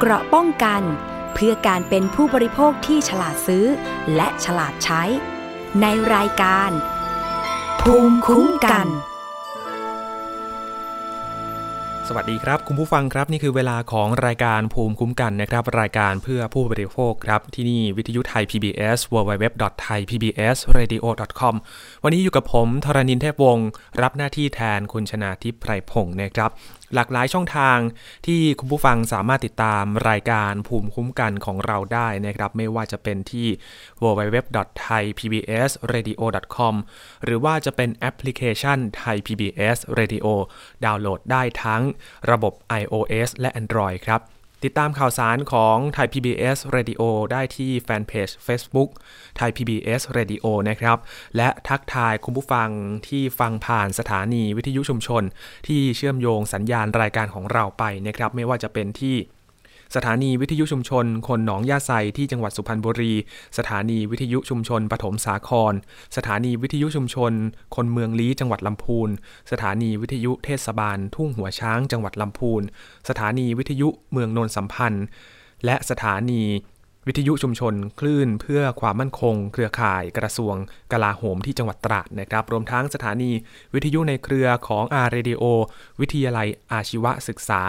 เกราะป้องกัน เพื่อการเป็นผู้บริโภคที่ฉลาดซื้อ และฉลาดใช้ ในรายการ ภูมิคุ้มกัน สวัสดีครับ คุณผู้ฟังครับนี่คือเวลาของรายการภูมิคุ้มกันนะครับ รายการเพื่อผู้บริโภคครับ ที่นี่วิทยุไทย PBS www.thaipbsradio.com วันนี้อยู่กับผมธรณินเทพวงศ์รับหน้าที่แทนคุณชนาทิพไพรพงศ์นะครับหลากหลายช่องทางที่คุณผู้ฟังสามารถติดตามรายการภูมิคุ้มกันของเราได้นะครับ ไม่ว่าจะเป็นที่ www.thaipbsradio.com หรือว่าจะเป็นแอปพลิเคชัน Thai PBS Radio ดาวน์โหลดได้ทั้งระบบ iOS และ Android ครับ ติดตามข่าวสารของไทย PBS Radio ได้ที่แฟนเพจ Facebook ไทย PBS Radio นะครับ และทักทายคุณผู้ฟังที่ฟังผ่านสถานีวิทยุชุมชน ที่เชื่อมโยงสัญญาณรายการของเราไปนะครับ ไม่ว่าจะเป็นที่ สถานีวิทยุชุมชน คนหนองยาไซที่จังหวัดสุพรรณบุรี สถานีวิทยุชุมชนปฐมสาคร สถานีวิทยุชุมชน คนเมืองลี้จังหวัดลำพูน สถานีวิทยุเทศบาล ทุ่งหัวช้างจังหวัดลำพูน สถานีวิทยุเมืองนนสัมพันธ์ และสถานี วิทยุชุมชนคลื่นเพื่อความมั่นคง เครือข่ายกระทรวงกลาโหมที่จังหวัดตราดนะครับ รวมทั้งสถานีวิทยุในเครือของอาร์เรดิโอวิทยาลัยอาชีวศึกษา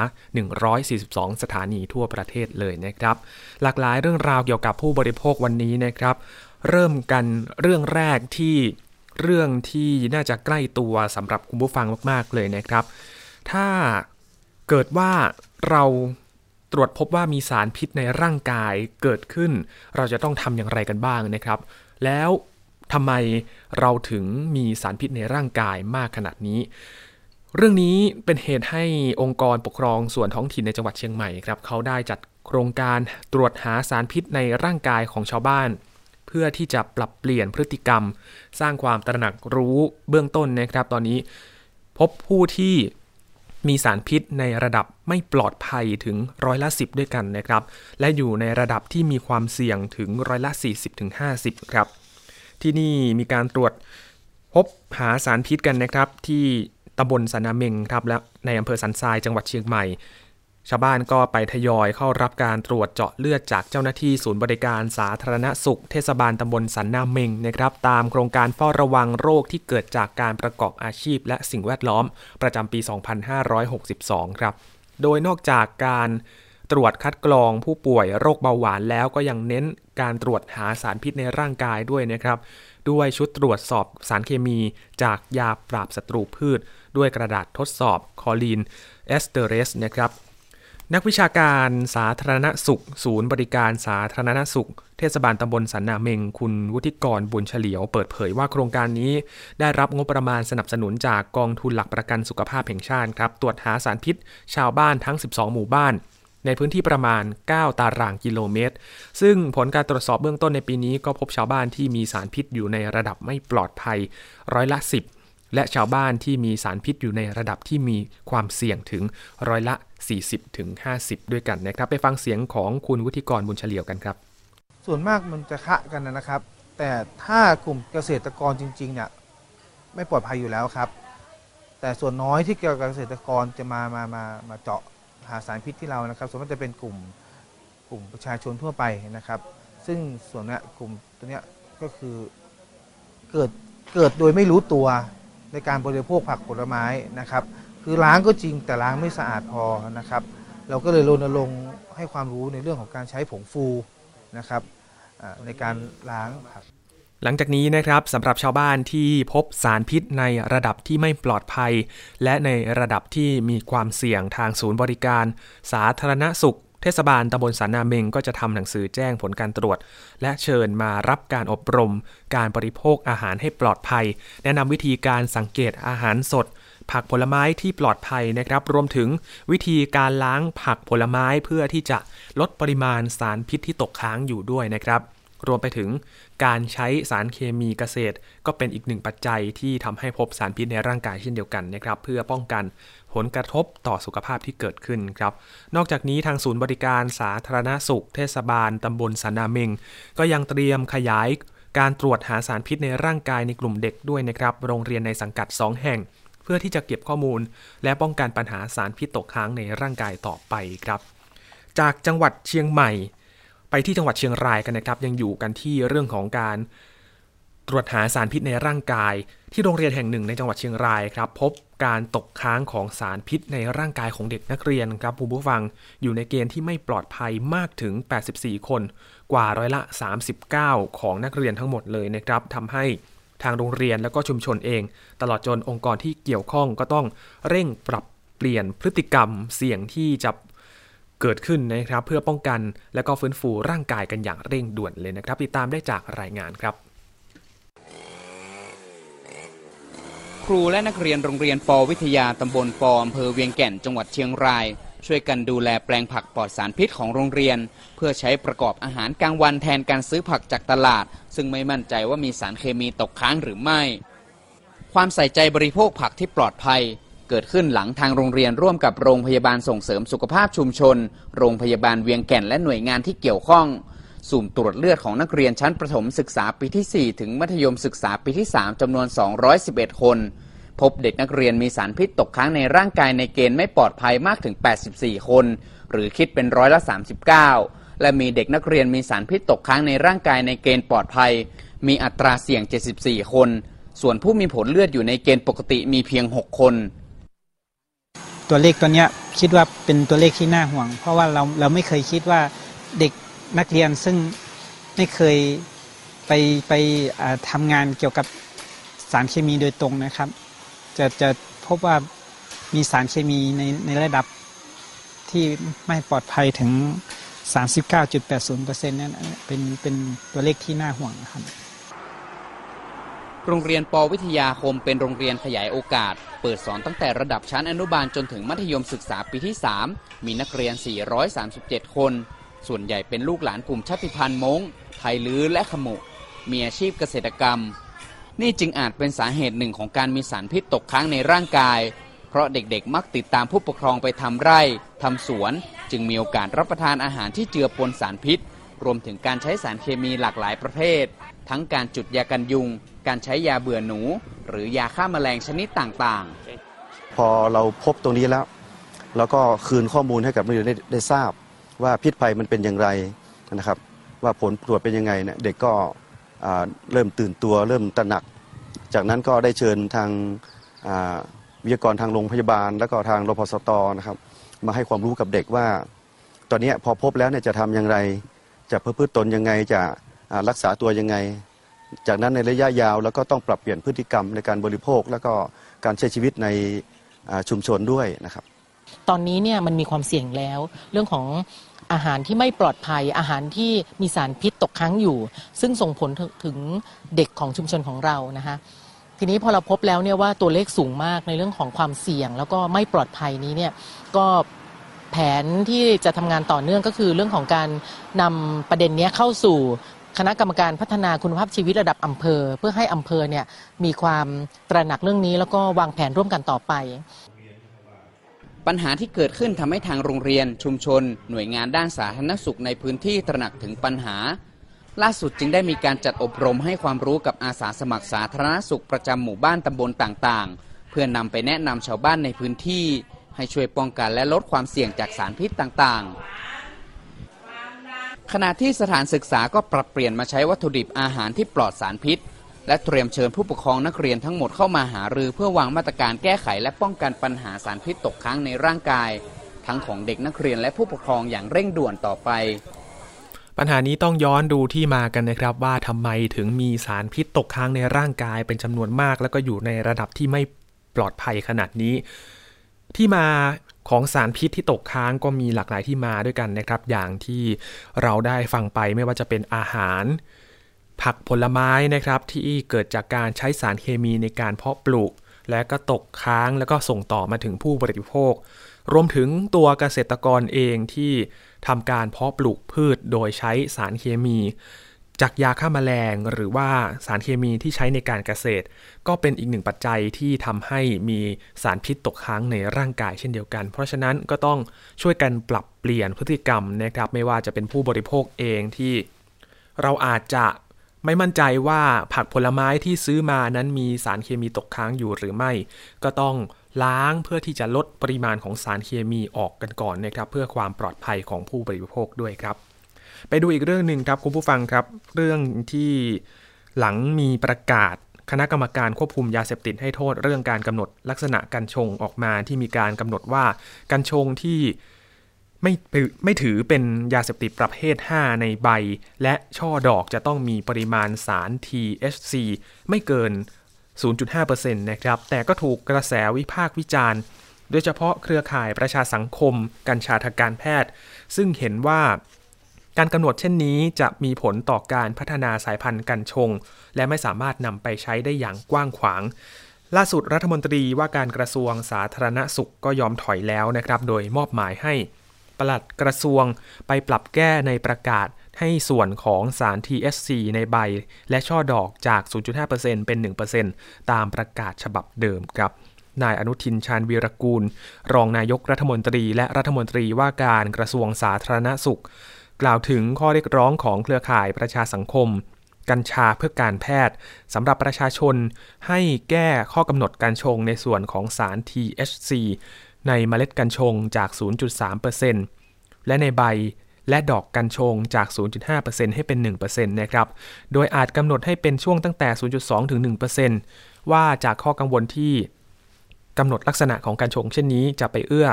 142 สถานีทั่วประเทศเลยนะครับ หลากหลายเรื่องราวเกี่ยวกับผู้บริโภควันนี้นะครับ เริ่มกันเรื่องแรกที่เรื่องที่น่าจะใกล้ตัวสำหรับคุณผู้ฟังมาก ๆ เลยนะครับ ถ้าเกิดว่าเรา ตรวจพบว่ามีสารพิษในร่างกายเกิดขึ้น เราจะต้องทำอย่างไรกันบ้างนะครับ แล้วทำไมเราถึงมีสารพิษในร่างกายมากขนาดนี้ เรื่องนี้เป็นเหตุให้องค์กรปกครองส่วนท้องถิ่นในจังหวัดเชียงใหม่ครับเขาได้จัดโครงการตรวจหาสารพิษในร่างกายของชาวบ้าน เพื่อที่จะปรับเปลี่ยนพฤติกรรม สร้างความตระหนักรู้เบื้องต้นนะครับ ตอนนี้ พบผู้ที่ มีสารพิษในระดับไม่ปลอดภัยถึงร้อยละ 10 ด้วยกันนะครับ และอยู่ในระดับที่มีความเสี่ยงถึงร้อยละ 40-50 ครับ ที่นี่มีการตรวจพบหาสารพิษกันนะครับที่ตำบลสันนาเมงครับและในอำเภอสันทรายจังหวัดเชียงใหม่ ชาวบ้านก็ไปทยอยเข้ารับการตรวจเจาะเลือดจากเจ้าหน้าที่ศูนย์บริการสาธารณสุข เทศบาลตำบลสันนาเมงนะครับ ตามโครงการเฝ้าระวังโรคที่เกิดจากการประกอบอาชีพ และสิ่งแวดล้อม ประจำปี 2562 ครับ โดยนอกจากการตรวจคัดกรองผู้ป่วยโรคเบาหวานแล้วก็ยังเน้นการตรวจหาสารพิษในร่างกายด้วยนะครับ ด้วยชุดตรวจสอบสารเคมีจากยาปราบศัตรูพืช ด้วยกระดาษทดสอบคอลีนเอสเตอเรสนะครับ นักวิชาการสาธารณสุข ศูนย์บริการสาธารณสุข เทศบาลตำบลสันนาเมง คุณวุฒิกรบุญเฉลียว เปิดเผยว่าโครงการนี้ ได้รับงบประมาณสนับสนุนจากกองทุนหลักประกันสุขภาพแห่งชาติครับ ตรวจหาสารพิษ ชาวบ้านทั้ง 12 หมู่บ้าน ในพื้นที่ประมาณ 9 ตารางกิโลเมตร ซึ่งผลการตรวจสอบเบื้องต้นในปีนี้ก็พบชาวบ้านที่มีสารพิษอยู่ในระดับไม่ปลอดภัยร้อยละ 10 และชาวบ้านที่มีสารพิษอยู่ในระดับที่มีความเสี่ยงถึงร้อยละ40-50 ด้วยกันนะครับ ไปฟังเสียงของคุณวุฒิกรบุญเฉลียวกันครับ ส่วนมากมันจะคะกันนะครับ แต่ถ้ากลุ่มเกษตรกรจริงๆเนี่ยไม่ปลอดภัยอยู่แล้วครับ แต่ส่วนน้อยที่เกี่ยวกับเกษตรกรจะมามามามาเจาะหาสารพิษที่เรานะครับ ส่วนมากจะเป็นกลุ่มกลุ่มประชาชนทั่วไปนะครับ ซึ่งส่วนนี้กลุ่มตัวเนี้ยก็คือเกิดเกิดโดยไม่รู้ตัวในการบริโภคผักผลไม้นะครับ คือล้างก็จริงแต่ล้างไม่สะอาดพอนะครับ เราก็เลยรณรงค์ให้ความรู้ในเรื่องของการใช้ผงฟูนะครับในการล้างผักหลังจากนี้นะครับสำหรับชาวบ้านที่พบสารพิษในระดับที่ไม่ปลอดภัย และในระดับที่มีความเสี่ยงทางศูนย์บริการ สาธารณสุข เทศบาลตำบลสันนาเมงก็จะทำหนังสือแจ้งผลการตรวจ และเชิญมารับการอบรม การบริโภคอาหารให้ปลอดภัย แนะนำวิธีการสังเกตอาหารสด ผักผลไม้ที่ปลอดภัยนะครับ รวมถึงวิธีการล้างผักผลไม้เพื่อที่จะลดปริมาณสารพิษที่ตกค้างอยู่ด้วยนะครับ รวมไปถึงการใช้สารเคมีเกษตร ก็เป็นอีกหนึ่งปัจจัยที่ทำให้พบสารพิษในร่างกายเช่นเดียวกันนะครับ เพื่อป้องกันผลกระทบต่อสุขภาพที่เกิดขึ้นครับ นอกจากนี้ทางศูนย์บริการสาธารณสุข เทศบาลตำบลสันนาเมงก็ยังเตรียมขยายการตรวจหาสารพิษในร่างกายในกลุ่มเด็กด้วยนะครับ โรงเรียนในสังกัด 2 แห่ง เพื่อที่จะเก็บข้อมูล และป้องกันปัญหาสารพิษตกค้างในร่างกายต่อไปครับ จากจังหวัดเชียงใหม่ ไปที่จังหวัดเชียงรายกันนะครับ ยังอยู่กันที่เรื่องของการตรวจหาสารพิษในร่างกาย ที่โรงเรียนแห่งหนึ่งในจังหวัดเชียงรายครับ พบการตกค้างของสารพิษในร่างกายของเด็กนักเรียนครับผู้ฟังอยู่ในเกณฑ์ที่ไม่ปลอดภัยมากถึง 84 คน กว่าร้อยละ 39 ของนักเรียนทั้งหมดเลยนะครับทำให้ ทางโรงเรียนและก็ชุมชนเอง ตลอดจนองค์กรที่เกี่ยวข้องก็ต้องเร่งปรับเปลี่ยนพฤติกรรมเสี่ยงที่จะเกิดขึ้นนะครับ เพื่อป้องกันและก็ฟื้นฟูร่างกายกันอย่างเร่งด่วนเลยนะครับ ติดตามได้จากรายงานครับ ครูและนักเรียนโรงเรียนปวิทยาตำบลปอำเภอเวียงแก่นจังหวัดเชียงราย ช่วยกันดูแลแปลงผักปลอดสารพิษของโรงเรียน เพื่อใช้ประกอบอาหารกลางวันแทนการซื้อผักจากตลาด ซึ่งไม่มั่นใจว่ามีสารเคมีตกค้างหรือไม่ ความใส่ใจบริโภคผักที่ปลอดภัย เกิดขึ้นหลังทางโรงเรียนร่วมกับโรงพยาบาลส่งเสริมสุขภาพชุมชน โรงพยาบาลเวียงแก่นและหน่วยงานที่เกี่ยวข้องสุ่มตรวจเลือดของนักเรียนชั้นประถมศึกษาปีที่ 4 ถึงมัธยมศึกษาปีที่ 3จำนวน 211 คน พบเด็กนักเรียนมีสารพิษตกค้างในร่างกายในเกณฑ์ไม่ปลอดภัยมากถึง 84 คน หรือคิดเป็นร้อยละ 39 และมีเด็กนักเรียนมีสารพิษตกค้างในร่างกายในเกณฑ์ปลอดภัย มีอัตราเสี่ยง 74 คน ส่วนผู้มีผลเลือดอยู่ในเกณฑ์ปกติมีเพียง 6 คน ตัวเลขตัวนี้คิดว่าเป็นตัวเลขที่น่าห่วง เพราะว่าเราเราไม่เคยคิดว่าเด็กนักเรียนซึ่งไม่เคยไปไปทำงานเกี่ยวกับสารเคมีโดยตรงนะครับ จะจะพบว่ามีสารเคมีในในระดับที่ไม่ปลอดภัยถึง 39.80%นั่นเป็นเป็นตัวเลขที่น่าห่วงนะครับ โรงเรียนปวิทยาคมเป็นโรงเรียนขยายโอกาส เปิดสอนตั้งแต่ระดับชั้นอนุบาลจนถึงมัธยมศึกษาปีที่ 3 มีนักเรียน 437 คน ส่วนใหญ่เป็นลูกหลานกลุ่มชาติพันธุ์มงไทยลื้อและขมุ มีอาชีพเกษตรกรรม นี่จึงอาจเป็นสาเหตุหนึ่งของการมีสารพิษตกค้างในร่างกาย เพราะเด็กๆ มักติดตามผู้ปกครองไปทำไร่ทำสวน จึงมีโอกาสรับประทานอาหารที่เจือปนสารพิษ รวมถึงการใช้สารเคมีหลากหลายประเภท ทั้งการจุดยากันยุง การใช้ยาเบื่อหนู หรือยาฆ่าแมลงชนิดต่างๆ พอเราพบตรงนี้แล้วเราก็คืนข้อมูลให้กับนักเรียนได้ทราบ ว่าพิษภัยมันเป็นอย่างไรนะครับ ว่าผลตรวจเป็นยังไงเนี่ยเด็กก็ เริ่มตื่นตัวเริ่มตระหนัก จากนั้นก็ได้เชิญทางวิทยากรทางโรงพยาบาล แล้วก็ทางรพสตนะครับมาให้ความรู้กับเด็กว่า ตอนนี้พอพบแล้วเนี่ยจะทำอย่างไร จะประพฤติตนยังไงจะรักษาตัวยังไง จากนั้นในระยะยาวแล้วก็ต้องปรับเปลี่ยนพฤติกรรมในการบริโภค แล้วก็การใช้ชีวิตในชุมชนด้วยนะครับ ตอนนี้เนี่ยมันมีความเสี่ยงแล้ว เรื่องของ อาหารที่ไม่ปลอดภัยอาหารที่มีสารพิษตกค้างอยู่ ซึ่งส่งผลถึงเด็กของชุมชนของเรานะคะทีนี้พอเราพบแล้วเนี่ยว่าตัวเลขสูงมากในเรื่องของความเสี่ยง แล้วก็ไม่ปลอดภัยนี้เนี่ยก็แผนที่จะทำงานต่อเนื่องก็คือเรื่องของการนำประเด็นนี้เข้าสู่คณะกรรมการพัฒนาคุณภาพชีวิตระดับอำเภอ เพื่อให้อำเภอเนี่ยมีความตระหนักเรื่องนี้แล้วก็วางแผนร่วมกันต่อไป ปัญหาที่เกิดขึ้นทำให้ทางโรงเรียน ชุมชน หน่วยงานด้านสาธารณสุขในพื้นที่ตระหนักถึงปัญหา ล่าสุดจึงได้มีการจัดอบรมให้ความรู้กับอาสาสมัครสาธารณสุขประจำหมู่บ้านตำบลต่างๆ เพื่อนำไปแนะนำชาวบ้านในพื้นที่ ให้ช่วยป้องกันและลดความเสี่ยงจากสารพิษต่างๆ ขณะที่สถานศึกษาก็ปรับเปลี่ยนมาใช้วัตถุดิบอาหารที่ปลอดสารพิษ และเตรียมเชิญผู้ปกครองนักเรียนทั้งหมดเข้ามาหารือเพื่อวางมาตรการแก้ไขและป้องกันปัญหาสารพิษตกค้างในร่างกาย ทั้งของเด็กนักเรียนและผู้ปกครองอย่างเร่งด่วนต่อไป ปัญหานี้ต้องย้อนดูที่มากันนะครับว่าทำไมถึงมีสารพิษตกค้างในร่างกายเป็นจำนวนมาก แล้วก็อยู่ในระดับที่ไม่ปลอดภัยขนาดนี้ ที่มาของสารพิษที่ตกค้างก็มีหลากหลายที่มาด้วยกันนะครับ อย่างที่เราได้ฟังไปไม่ว่าจะเป็นอาหาร ผักผลไม้นะครับที่เกิดจากการใช้สารเคมีในการเพาะปลูก และก็ตกค้างแล้วก็ส่งต่อมาถึงผู้บริโภค รวมถึงตัวเกษตรกรเองที่ทำการเพาะปลูกพืชโดยใช้สารเคมี จากยาฆ่าแมลงหรือว่าสารเคมีที่ใช้ในการเกษตร ก็เป็นอีกหนึ่งปัจจัยที่ทำให้มีสารพิษตกค้างในร่างกายเช่นเดียวกัน เพราะฉะนั้นก็ต้องช่วยกันปรับเปลี่ยนพฤติกรรมนะครับ ไม่ว่าจะเป็นผู้บริโภคเองที่เราอาจจะ ไม่มั่นใจว่าผักผลไม้ที่ซื้อมานั้นมีสารเคมีตกค้างอยู่หรือไม่ ก็ต้องล้างเพื่อที่จะลดปริมาณของสารเคมีออกกันก่อนนะครับเพื่อความปลอดภัยของผู้บริโภคด้วยครับ ไปดูอีกเรื่องหนึ่งครับคุณผู้ฟังครับ เรื่องที่หลังมีประกาศคณะกรรมการควบคุมยาเสพติดให้โทษเรื่องการกำหนดลักษณะกัญชงออกมาที่มีการกำหนดว่ากัญชงที่ ไม่ไม่ถือเป็นยาเสพติดประเภท 5 ในใบ และช่อดอกจะต้องมีปริมาณสาร THC ไม่เกิน 0.5%นะครับ แต่ก็ถูกกระแสวิพากษ์วิจารณ์ โดยเฉพาะเครือข่ายประชาสังคม กัญชาทางการแพทย์ ซึ่งเห็นว่าการกำหนดเช่นนี้จะมีผลต่อการพัฒนาสายพันธุ์กัญชง และไม่สามารถนำไปใช้ได้อย่างกว้างขวาง ล่าสุดรัฐมนตรีว่าการกระทรวงสาธารณสุขก็ยอมถอยแล้วนะครับ โดยมอบหมายให้ ปลัดกระทรวงไปปรับแก้ในประกาศให้ส่วนของสาร THC ในใบ และช่อดอกจาก 0.5%เป็น 1%ตามประกาศฉบับเดิมครับ นายอนุทินชาญวีรกูล รองนายกรัฐมนตรี และรัฐมนตรีว่าการกระทรวงสาธารณสุข กล่าวถึงข้อเรียกร้องของเครือข่ายประชาสังคม กัญชาเพื่อการแพทย์สำหรับประชาชนให้แก้ข้อกำหนดการชงในส่วนของสาร THC ในเมล็ดกัญชงจาก 0.3%และในใบและดอกกัญชงจาก 0.5%ให้เป็น 1%นะครับ โดยอาจกำหนดให้เป็นช่วงตั้งแต่ 0.2 ถึง 1%ว่าจากข้อกังวลที่กำหนดลักษณะของกัญชงเช่นนี้จะไปเอื้อ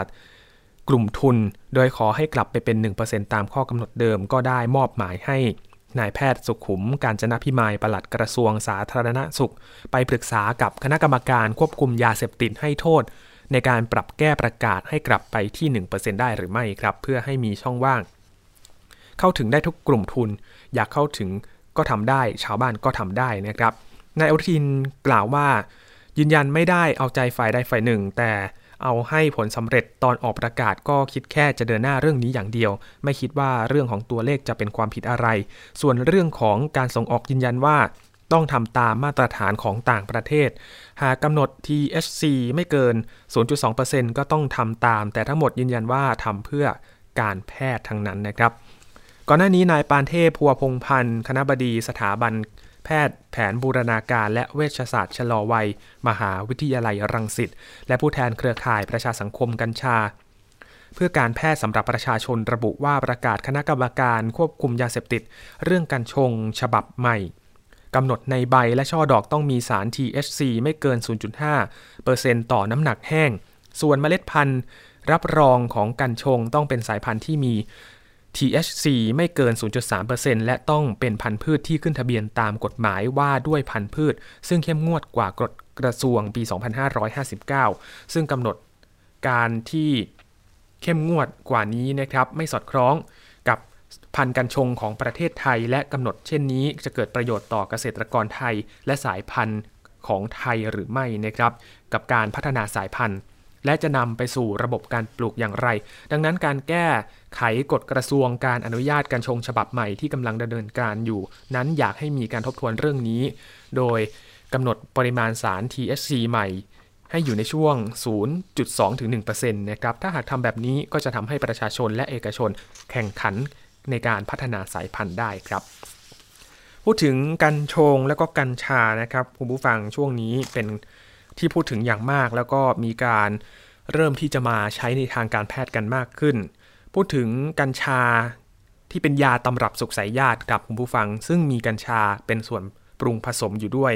กลุ่มทุน โดยขอให้กลับไปเป็น 1%ตามข้อกำหนดเดิมก็ได้มอบหมายให้นายแพทย์สุขุม การจนะพิมายปลัดกระทรวงสาธารณสุข ไปปรึกษากับคณะกรรมการควบคุมยาเสพติดให้โทษ ในการปรับแก้ประกาศให้กลับไปที่ 1%ได้หรือไม่ครับ เพื่อให้มีช่องว่าง เข้าถึงได้ทุกกลุ่มทุน อยากเข้าถึงก็ทำได้ ชาวบ้านก็ทำได้นะครับนายอนุทินกล่าวว่า ยืนยันไม่ได้เอาใจฝ่ายใดฝ่ายหนึ่ง แต่เอาให้ผลสำเร็จตอนออกประกาศก็คิดแค่จะเดินหน้าเรื่องนี้อย่างเดียว ไม่คิดว่าเรื่องของตัวเลขจะเป็นความผิดอะไร ส่วนเรื่องของการส่งออกยืนยันว่า ต้องทำตามมาตรฐานของต่างประเทศ หากกำหนด THC ไม่เกิน 0.2%ก็ต้องทำตาม แต่ทั้งหมดยืนยันว่าทำเพื่อการแพทย์ทั้งนั้นนะครับ ก่อนหน้านี้นายปานเทพพัวพงพันธ์คณะบดีสถาบันแพทย์แผนบูรณาการและเวชศาสตร์ชะลอวัย มหาวิทยาลัยรังสิตและผู้แทนเครือข่ายประชาสังคมกัญชา เพื่อการแพทย์สำหรับประชาชนระบุว่าประกาศคณะกรรมการควบคุมยาเสพติด เรื่องกัญชง ฉบับใหม่ กำหนดในใบและช่อดอกต้องมีสาร THC ไม่เกิน 0.5%ต่อน้ำหนักแห้ง ส่วนเมล็ดพันธุ์รับรองของกัญชงต้องเป็นสายพันธุ์ที่มี THC ไม่เกิน 0.3%และต้องเป็นพันธุ์พืชที่ขึ้นทะเบียนตามกฎหมายว่าด้วยพันธุ์พืช ซึ่งเข้มงวดกว่ากฎกระทรวงปี 2559 ซึ่งกำหนดการที่เข้มงวดกว่านี้นะครับ ไม่สอดคล้อง พันธุ์กัญชงของประเทศไทยและกำหนดเช่นนี้จะเกิดประโยชน์ต่อเกษตรกรไทย และสายพันธุ์ของไทยหรือไม่นะครับ กับการพัฒนาสายพันธุ์ และจะนำไปสู่ระบบการปลูกอย่างไร ดังนั้นการแก้ไขกฎกระทรวงการอนุญาตการชงฉบับใหม่ที่กำลังดำเนินการอยู่ นั้นอยากให้มีการทบทวนเรื่องนี้ โดยกำหนดปริมาณสาร THC ใหม่ให้อยู่ในช่วง 0.2ถึง1%นะครับ ถ้าหากทำแบบนี้ก็จะทำให้ประชาชนและเอกชนแข่งขัน ในการพัฒนาสายพันธุ์ได้ครับพูดถึงกัญชงและก็กัญชานะครับคุณผู้ฟังช่วงนี้เป็นที่พูดถึงอย่างมาก แล้วก็มีการเริ่มที่จะมาใช้ในทางการแพทย์กันมากขึ้น พูดถึงกัญชาที่เป็นยาตำรับสุขสายญาติกับคุณผู้ฟัง ซึ่งมีกัญชาเป็นส่วนปรุงผสมอยู่ด้วย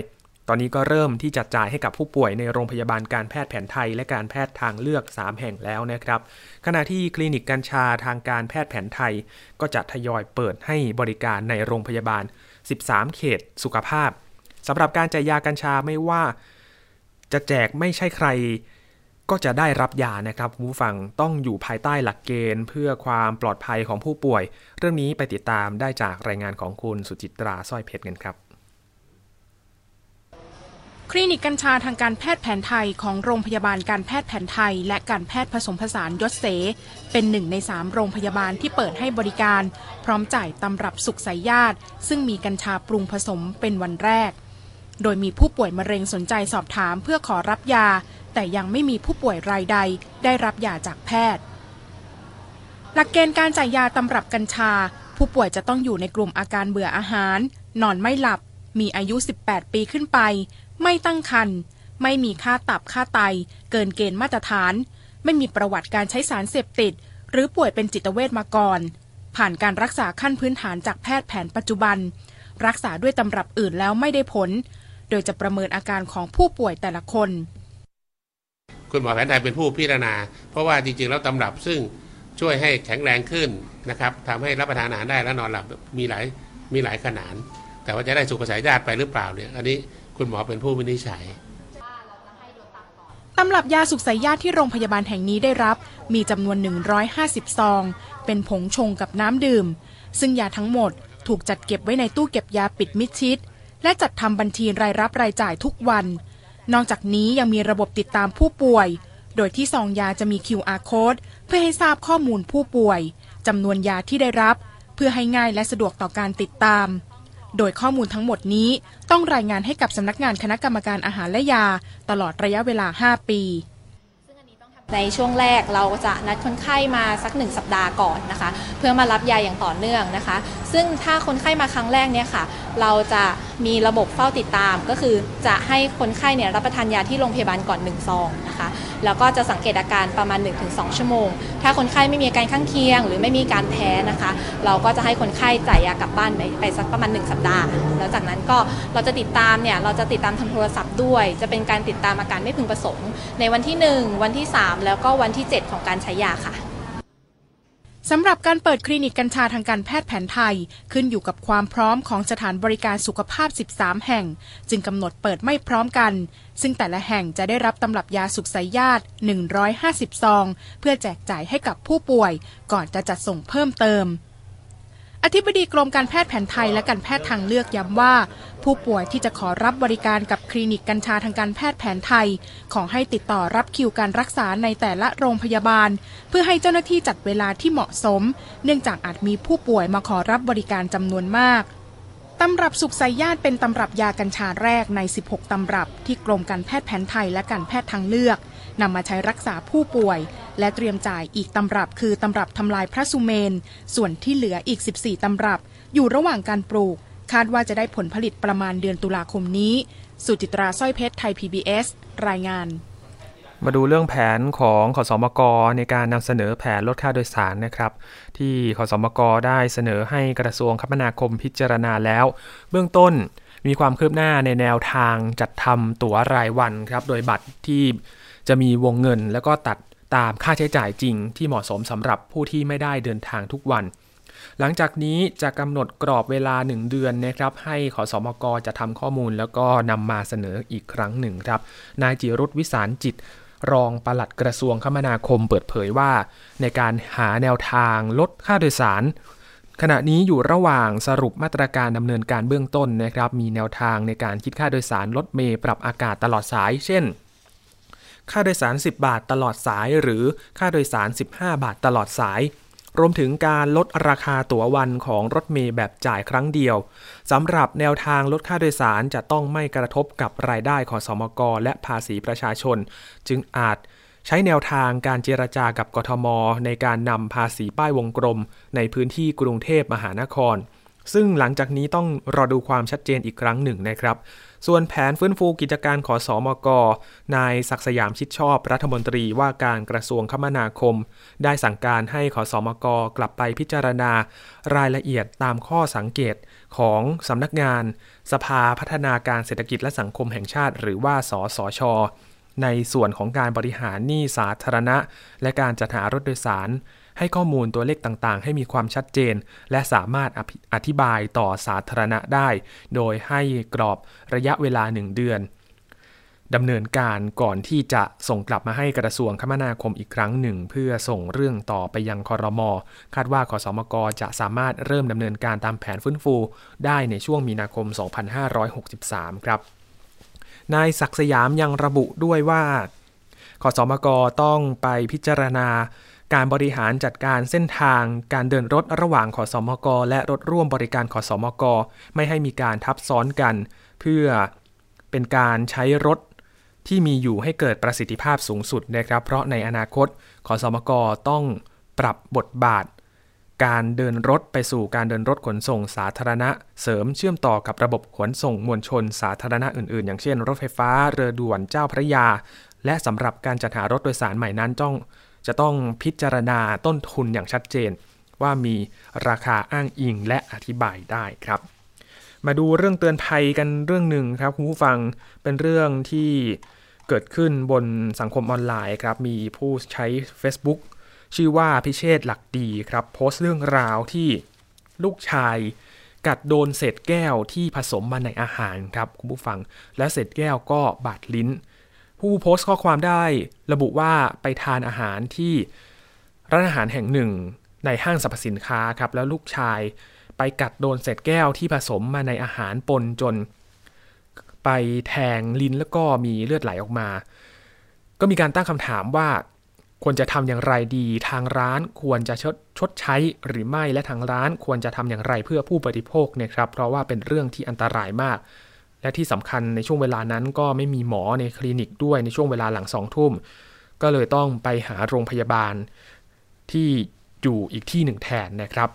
ตอนนี้ก็เริ่มที่จะจ่ายให้กับผู้ป่วยในโรงพยาบาลการแพทย์แผนไทย และการแพทย์ทางเลือก 3 แห่งแล้วนะครับ ขณะที่คลินิกกัญชาทางการแพทย์แผนไทย ก็จะทยอยเปิดให้บริการในโรงพยาบาล 13 เขตสุขภาพสำหรับการจ่ายยากัญชาไม่ว่า จะแจกไม่ใช่ใครก็จะได้รับยานะครับผู้ฟังต้องอยู่ภายใต้หลักเกณฑ์ เพื่อความปลอดภัยของผู้ป่วย เรื่องนี้ไปติดตามได้จากรายงานของคุณสุจิตราสร้อยเพชรกันครับ คลินิกกัญชาทางการแพทย์แผนไทยของโรงพยาบาลการแพทย์แผนไทย และการแพทย์ผสมผสานยศเส เป็นหนึ่งในสามโรงพยาบาลที่เปิดให้บริการ พร้อมจ่ายตำรับสุขสายญาติ ซึ่งมีกัญชาปรุงผสมเป็นวันแรก โดยมีผู้ป่วยมะเร็งสนใจสอบถามเพื่อขอรับยา แต่ยังไม่มีผู้ป่วยรายใด ได้รับยาจากแพทย์ หลักเกณฑ์การจ่ายยาตำรับกัญชา ผู้ป่วยจะต้องอยู่ในกลุ่มอาการเบื่ออาหาร นอนไม่หลับ มีอายุ 18 ปีขึ้นไป ไม่ตั้งครรภ์ไม่มีค่าตับค่าไต เกินเกณฑ์มาตรฐาน ไม่มีประวัติการใช้สารเสพติด หรือป่วยเป็นจิตเวชมาก่อน ผ่านการรักษาขั้นพื้นฐานจากแพทย์แผนปัจจุบัน รักษาด้วยตำรับอื่นแล้วไม่ได้ผล โดยจะประเมินอาการของผู้ป่วยแต่ละคนคุณหมอแผนไทยเป็นผู้พิจารณา เพราะว่าจริงๆแล้วตำรับซึ่งช่วยให้แข็งแรงขึ้นนะครับทำให้รับประทานอาหารได้และนอนหลับมีหลายมีหลายขนาด แต่ว่าจะได้สุขสายญาติไปหรือเปล่าเนี่ยอันนี้คุณหมอเป็นผู้วินิจฉัยตำรับยาสุขสายญาติที่โรงพยาบาลแห่งนี้ได้รับ มีจำนวน 150 ซอง เป็นผงชงกับน้ำดื่ม ซึ่งยาทั้งหมดถูกจัดเก็บไว้ในตู้เก็บยาปิดมิดชิด และจัดทำบัญชีรายรับรายจ่ายทุกวัน นอกจากนี้ยังมีระบบติดตามผู้ป่วย โดยที่ซองยาจะมี QR code เพื่อให้ทราบข้อมูลผู้ป่วยจำนวนยาที่ได้รับ เพื่อให้ง่ายและสะดวกต่อการติดตาม โดยข้อมูลทั้งหมดนี้ต้องรายงานให้กับสำนักงานคณะกรรมการอาหารและยา ตลอดระยะเวลา 5 ปี ในช่วงแรกเราจะนัดคนไข้มาสักหนึ่งสัปดาห์ก่อนนะคะ เพื่อมารับยาอย่างต่อเนื่องนะคะ ซึ่งถ้าคนไข้มาครั้งแรกเนี่ยค่ะ เราจะมีระบบเฝ้าติดตาม ก็คือจะให้คนไข้เนี่ยรับประทานยาที่โรงพยาบาลก่อน1ซองนะคะแล้วก็จะสังเกตอาการประมาณ 1-2 ชั่วโมง ถ้าคนไข้ไม่มีอาการข้างเคียง หรือไม่มีการแพ้นะคะ เราก็จะให้คนไข้จ่ายยากลับบ้านไปไปสักประมาณ 1 สัปดาห์ แล้วจากนั้นก็เราจะติดตามเนี่ยเราจะติดตามทางโทรศัพท์ด้วย จะเป็นการติดตามอาการไม่พึงประสงค์ ในวันที่ 1 วันที่ 3แล้วก็วันที่ 7 ของการใช้ยาค่ะสำหรับการเปิดคลินิกกัญชาทางการแพทย์แผนไทย ขึ้นอยู่กับความพร้อมของสถานบริการสุขภาพ 13 แห่ง จึงกำหนดเปิดไม่พร้อมกัน ซึ่งแต่ละแห่งจะได้รับตำรับยาสุขสายญาติ 150 ซอง เพื่อแจกจ่ายให้กับผู้ป่วย ก่อนจะจัดส่งเพิ่มเติม อธิบดีกรมการแพทย์แผนไทยและการแพทย์ทางเลือกย้ำว่า ผู้ป่วยที่จะขอรับบริการกับคลินิกกัญชาทางการแพทย์แผนไทย ขอให้ติดต่อรับคิวการรักษาในแต่ละโรงพยาบาล เพื่อให้เจ้าหน้าที่จัดเวลาที่เหมาะสม เนื่องจากอาจมีผู้ป่วยมาขอรับบริการจำนวนมากตำรับสุขไสยญาติเป็นตำรับยากัญชาแรกใน 16 ตำรับที่กรมการแพทย์แผนไทยและการแพทย์ทางเลือก นำมาใช้รักษาผู้ป่วย และเตรียมจ่ายอีกตำรับคือตำรับทำลายพระสุเมน ส่วนที่เหลืออีก 14 ตำรับ อยู่ระหว่างการปลูก คาดว่าจะได้ผลผลิตประมาณเดือนตุลาคมนี้ สุจิตราสร้อยเพชรไทย PBS รายงานมาดูเรื่องแผนของขอสอมกในการนำเสนอแผนลดค่าโดยสารนะครับ ที่ขอสอมกได้เสนอให้กระทรวงคมนาคมพิจารณาแล้ว เบื้องต้นมีความคืบหน้าในแนวทางจัดทำตั๋วรายวันครับ โดยบัตรที่ จะมีวงเงินแล้วก็ตัดตามค่าใช้จ่ายจริงที่เหมาะสมสำหรับผู้ที่ไม่ได้เดินทางทุกวัน หลังจากนี้จะกำหนดกรอบเวลา 1 เดือนนะครับ ให้ขอสอมกจะทำข้อมูลแล้วก็นำมาเสนออีกครั้งหนึ่งครับ นายจิรุธวิสารจิต รองปลัดกระทรวงคมนาคมเปิดเผยว่า ในการหาแนวทางลดค่าโดยสารขณะนี้อยู่ระหว่างสรุปมาตรการดำเนินการเบื้องต้นนะครับ มีแนวทางในการคิดค่าโดยสารลดเมย์ปรับอากาศตลอดสาย เช่น ค่าโดยสาร 10 บาทตลอดสาย หรือค่าโดยสาร 15 บาทตลอดสาย รวมถึงการลดราคาตั๋ววันของรถเมย์แบบจ่ายครั้งเดียวสำหรับแนวทางลดค่าโดยสารจะต้องไม่กระทบกับรายได้ของสมกและภาษีประชาชน จึงอาจใช้แนวทางการเจรจากับกทม ในการนำภาษีป้ายวงกลม ในพื้นที่กรุงเทพมหานคร ซึ่งหลังจากนี้ต้องรอดูความชัดเจนอีกครั้งหนึ่งนะครับ ส่วนแผนฟื้นฟูกิจการขอสอมก นายศักสยามชิดชอบรัฐมนตรีว่าการกระทรวงคมนาคม ได้สั่งการให้ขอสอมก กลับไปพิจารณารายละเอียดตามข้อสังเกตของสำนักงาน สภาพัฒนาการเศรษฐกิจและสังคมแห่งชาติ หรือว่าสสช ในส่วนของการบริหารหนี้สาธารณะ และการจัดหารถโดยสาร ให้ข้อมูลตัวเลขต่างๆ ให้มีความชัดเจน และสามารถอธิบายต่อสาธารณะได้ โดยให้กรอบระยะเวลา 1 เดือนดำเนินการก่อนที่จะส่งกลับมาให้กระทรวงคมนาคมอีกครั้งหนึ่ง เพื่อส่งเรื่องต่อไปยังคอรมอคาดว่าขอสมกจะสามารถเริ่มดำเนินการตามแผนฟื้นฟู ได้ในช่วงมีนาคม 2563 ครับ นายศักสยามยังระบุด้วยว่าขอสมกต้องไปพิจารณา การบริหารจัดการเส้นทาง การเดินรถระหว่างขอสมก และรถร่วมบริการขอสมก ไม่ให้มีการทับซ้อนกัน เพื่อเป็นการใช้รถที่มีอยู่ให้เกิดประสิทธิภาพสูงสุดนะครับ เพราะในอนาคตขอสมกต้องปรับบทบาท การเดินรถไปสู่การเดินรถขนส่งสาธารณะ เสริมเชื่อมต่อกับระบบขนส่งมวลชนสาธารณะอื่นๆ อย่างเช่น รถไฟฟ้าเรือด่วนเจ้าพระยา และสำหรับการจัดหารถโดยสารใหม่นั้นต้อง จะต้องพิจารณาต้นทุนอย่างชัดเจน ว่ามีราคาอ้างอิงและอธิบายได้ครับ มาดูเรื่องเตือนภัยกันเรื่องหนึ่งครับคุณผู้ฟังเป็นเรื่องที่เกิดขึ้นบนสังคมออนไลน์ครับมีผู้ใช้ Facebook ชื่อว่าพิเชษหลักดีครับ โพสต์เรื่องราวที่ลูกชายกัดโดนเศษแก้วที่ผสมมาในอาหารครับคุณผู้ฟัง และเศษแก้วก็บาดลิ้น ผู้โพสต์ข้อความได้ระบุว่าไปทานอาหารที่ร้านอาหารแห่งหนึ่งในห้างสรรพสินค้าครับ แล้วลูกชายไปกัดโดนเศษแก้วที่ผสมมาในอาหารปนจน ไปแทงลิ้นแล้วก็มีเลือดไหลออกมา ก็มีการตั้งคำถามว่าควรจะทำอย่างไรดีทางร้านควรจะชดชดใช้หรือไม่และทางร้านควรจะทำอย่างไรเพื่อผู้บริโภคเนี่ยครับ เพราะว่าเป็นเรื่องที่อันตรายมาก และที่สำคัญในช่วงเวลานั้นก็ไม่มีหมอในคลินิกด้วยในช่วงเวลาหลังสองทุ่ม ก็เลยต้องไปหาโรงพยาบาลที่อยู่อีกที่หนึ่งแทนนะครับ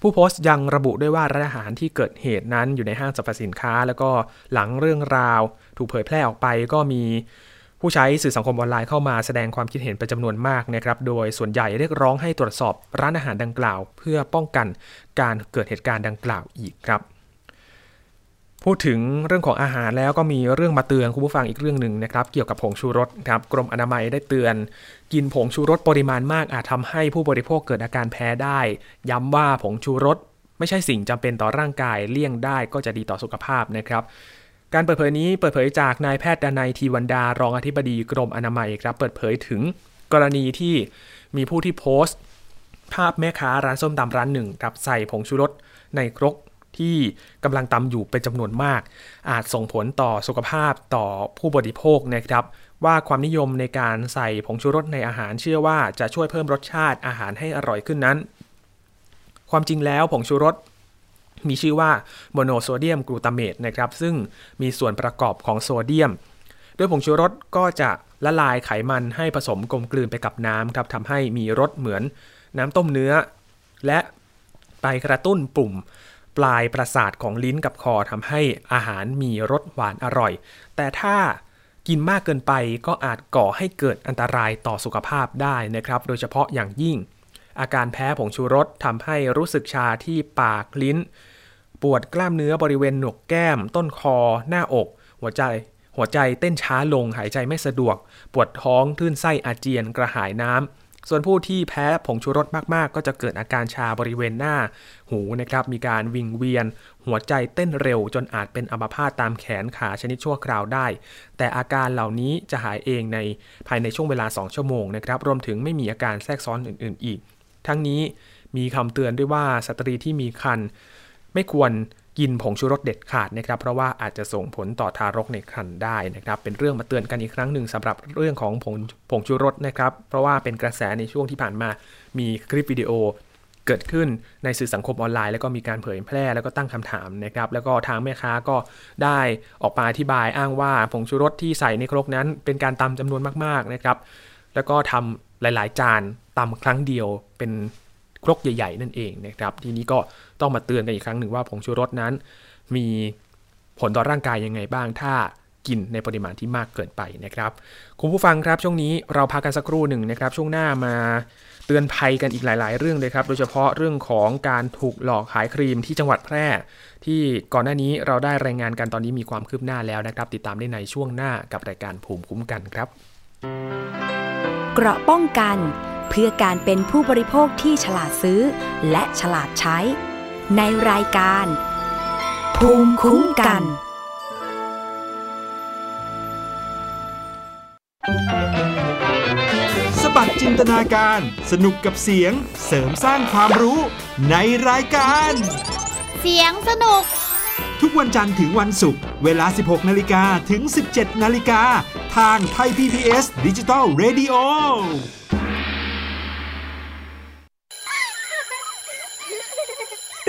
ผู้โพสต์ยังระบุด้วยว่าร้านอาหารที่เกิดเหตุนั้นอยู่ในห้างสรรพสินค้า แล้วก็หลังเรื่องราว ถูกเผยแพร่ออกไปก็มีผู้ใช้สื่อสังคมออนไลน์เข้ามาแสดงความคิดเห็นเป็นจำนวนมากนะครับ โดยส่วนใหญ่เรียกร้องให้ตรวจสอบร้านอาหารดังกล่าว เพื่อป้องกันการเกิดเหตุการณ์ดังกล่าวอีกครับ พูดถึงเรื่องของอาหารแล้วก็มีเรื่องมาเตือนคุณผู้ฟังอีกเรื่องหนึ่งนะครับ เกี่ยวกับผงชูรสครับกรมอนามัยได้เตือน กินผงชูรสปริมาณมากอาจทำให้ผู้บริโภคเกิดอาการแพ้ได้ ย้ำว่าผงชูรสไม่ใช่สิ่งจำเป็นต่อร่างกายเลี่ยงได้ก็จะดีต่อสุขภาพนะครับการเปิดเผยนี้เปิดเผยจากนายแพทย์ดนัยทีวันดารองอธิบดีกรมอนามัยครับ เปิดเผยถึงกรณีที่มีผู้ที่โพสต์ ภาพแม่ค้าร้านส้มตำร้านหนึ่งครับใส่ผงชูรสในครก ที่กำลังตำอยู่เป็นจำนวนมาก อาจส่งผลต่อสุขภาพต่อผู้บริโภคนะครับ ว่าความนิยมในการใส่ผงชูรสในอาหารเชื่อว่าจะช่วยเพิ่มรสชาติอาหารให้อร่อยขึ้นนั้น ความจริงแล้วผงชูรสมีชื่อว่าโมโนโซเดียมกลูตาเมตนะครับ ซึ่งมีส่วนประกอบของโซเดียม ด้วยผงชูรสก็จะละลายไขมันให้ผสมกลมกลืนไปกับน้ำครับทำให้มีรสเหมือนน้ำต้มเนื้อ และไปกระตุ้นปุ่ม ปลายประสาทของลิ้นกับคอทำให้อาหารมีรสหวานอร่อย แต่ถ้ากินมากเกินไปก็อาจก่อให้เกิดอันตรายต่อสุขภาพได้นะครับ โดยเฉพาะอย่างยิ่ง อาการแพ้ผงชูรสทำให้รู้สึกชาที่ปากลิ้น ปวดกล้ามเนื้อบริเวณหนวกแก้ม ต้นคอ หน้าอก หัวใจ หัวใจเต้นช้าลงหายใจไม่สะดวก ปวดท้อง ทื่นไส้อาเจียนกระหายน้ำ ส่วนผู้ที่แพ้ผงชูรสมากๆ ก็จะเกิดอาการชาบริเวณหน้า หูนะครับมีการวิงเวียน หัวใจเต้นเร็วจนอาจเป็นอัมพาตตามแขนขาชนิดชั่วคราวได้ แต่อาการเหล่านี้จะหายเองในภายในช่วงเวลา 2 ชั่วโมงนะครับรวมถึงไม่มีอาการแทรกซ้อนอื่น ๆ อีก ทั้งนี้มีคำเตือนด้วยว่าสตรีที่มีครรภ์ไม่ควร กินผงชูรสเด็ดขาดนะครับ เพราะว่าอาจจะส่งผลต่อทารกในครรภ์ได้นะครับ เป็นเรื่องมาเตือนกันอีกครั้งหนึ่งสำหรับเรื่องของผงผงชูรสนะครับ เพราะว่าเป็นกระแสในช่วงที่ผ่านมา มีคลิปวิดีโอเกิดขึ้นในสื่อสังคมออนไลน์ แล้วก็มีการเผยแพร่แล้วก็ตั้งคำถามนะครับ แล้วก็ทางแม่ค้าก็ได้ออกมาอธิบายอ้างว่าผงชูรสที่ใส่ในครกนั้น เป็นการตำจำนวนมากๆนะครับ แล้วก็ทำหลาย ๆ จานตำครั้งเดียวเป็น ครกใหญ่ ๆ นั่นเองนะครับ ทีนี้ก็ต้องมาเตือนกันอีกครั้งหนึ่งว่าผงชูรสนั้น มีผลต่อร่างกายยังไงบ้าง ถ้ากินในปริมาณที่มากเกินไปนะครับ คุณผู้ฟังครับช่วงนี้เราพักกันสักครู่หนึ่งนะครับ ช่วงหน้ามาเตือนภัยกันอีกหลาย ๆ เรื่องเลยครับ โดยเฉพาะเรื่องของการถูกหลอกขายครีมที่จังหวัดแพร่ ที่ก่อนหน้านี้เราได้รายงานกันตอนนี้มีความคืบหน้าแล้วนะครับ ติดตามได้ในช่วงหน้ากับรายการภูมิคุ้มกันครับ เกราะป้องกัน เพื่อการเป็นผู้บริโภคที่ฉลาดซื้อ และฉลาดใช้ ในรายการ ภูมิคุ้มกัน สบัดจินตนาการ สนุกกับเสียงเสริมสร้างความรู้ในรายการ เสียงสนุก ทุกวันจันทร์ถึงวันศุกร์เวลา 16 นาฬิกาถึง 17 นาฬิกาทางไทย PPS ดิจิตอล Radio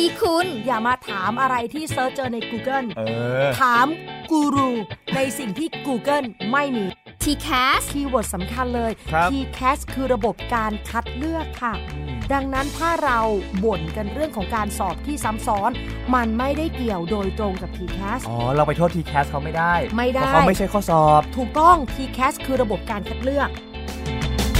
ทีคุณอย่ามาถามอะไรที่ search เจอใน Google เออถามกูรูในสิ่งที่ Google ไม่มี TCAS keyword สำคัญเลย ครับ TCAS คือระบบการคัดเลือกค่ะ ดังนั้นถ้าเราบ่นกันเรื่องของการสอบที่ซ้ำซ้อน มันไม่ได้เกี่ยวโดยตรงกับ TCAS อ๋อ เราไปโทษทีแคสเขาไม่ได้ไม่ได้ เพราะเขาไม่ใช่ข้อสอบ ถูกต้อง TCAS คือระบบการคัดเลือก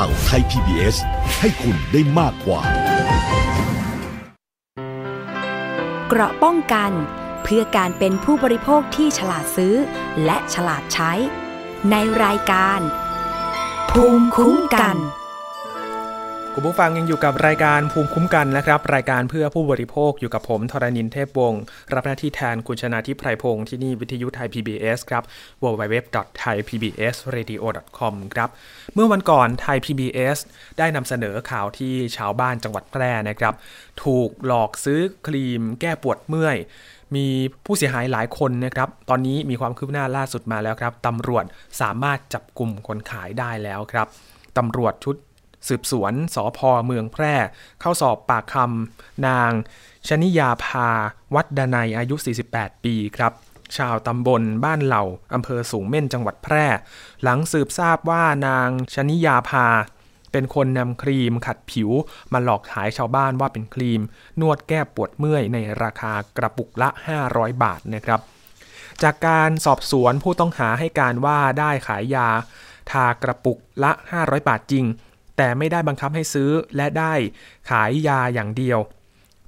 ข่าวไทย PBS ให้คุณได้มากกว่า เกราะป้องกัน เพื่อการเป็นผู้บริโภคที่ฉลาดซื้อ และฉลาดใช้ ในรายการ ภูมิคุ้มกัน คุณผู้ฟังยังอยู่กับรายการภูมิคุ้มกันนะครับ รายการเพื่อผู้บริโภคอยู่กับผมทรณินเทพวงศ์รับหน้าที่แทนคุณชนาทิพไพรพงศ์ที่นี่วิทยุไทย PBS ครับ www.thaipbsradio.com ครับ เมื่อวันก่อนไทย PBS ได้นำเสนอข่าวที่ชาวบ้านจังหวัดแพร่นะครับ ถูกหลอกซื้อครีมแก้ปวดเมื่อยมีผู้เสียหายหลายคนนะครับ ตอนนี้มีความคืบหน้าล่าสุดมาแล้วครับตำรวจสามารถจับกลุ่มคนขายได้แล้วครับตำรวจชุด สืบสวนสอพอเมืองแพร่ เข้าสอบปากคำนางชนิยาภาวัดดนัยอายุ 48 ปีครับ ชาวตำบลบ้านเหล่าอำเภอสูงเม่นจังหวัดแพร่ หลังสืบทราบว่านางชนิยาภา เป็นคนนำครีมขัดผิว มาหลอกขายชาวบ้านว่าเป็นครีม นวดแก้ปวดเมื่อยในราคากระปุกละ 500 บาทนะครับ จากการสอบสวนผู้ต้องหาให้การว่าได้ขายยา ทากระปุกละ 500 บาทจริง แต่ไม่ได้บังคับให้ซื้อและได้ขายยาอย่างเดียว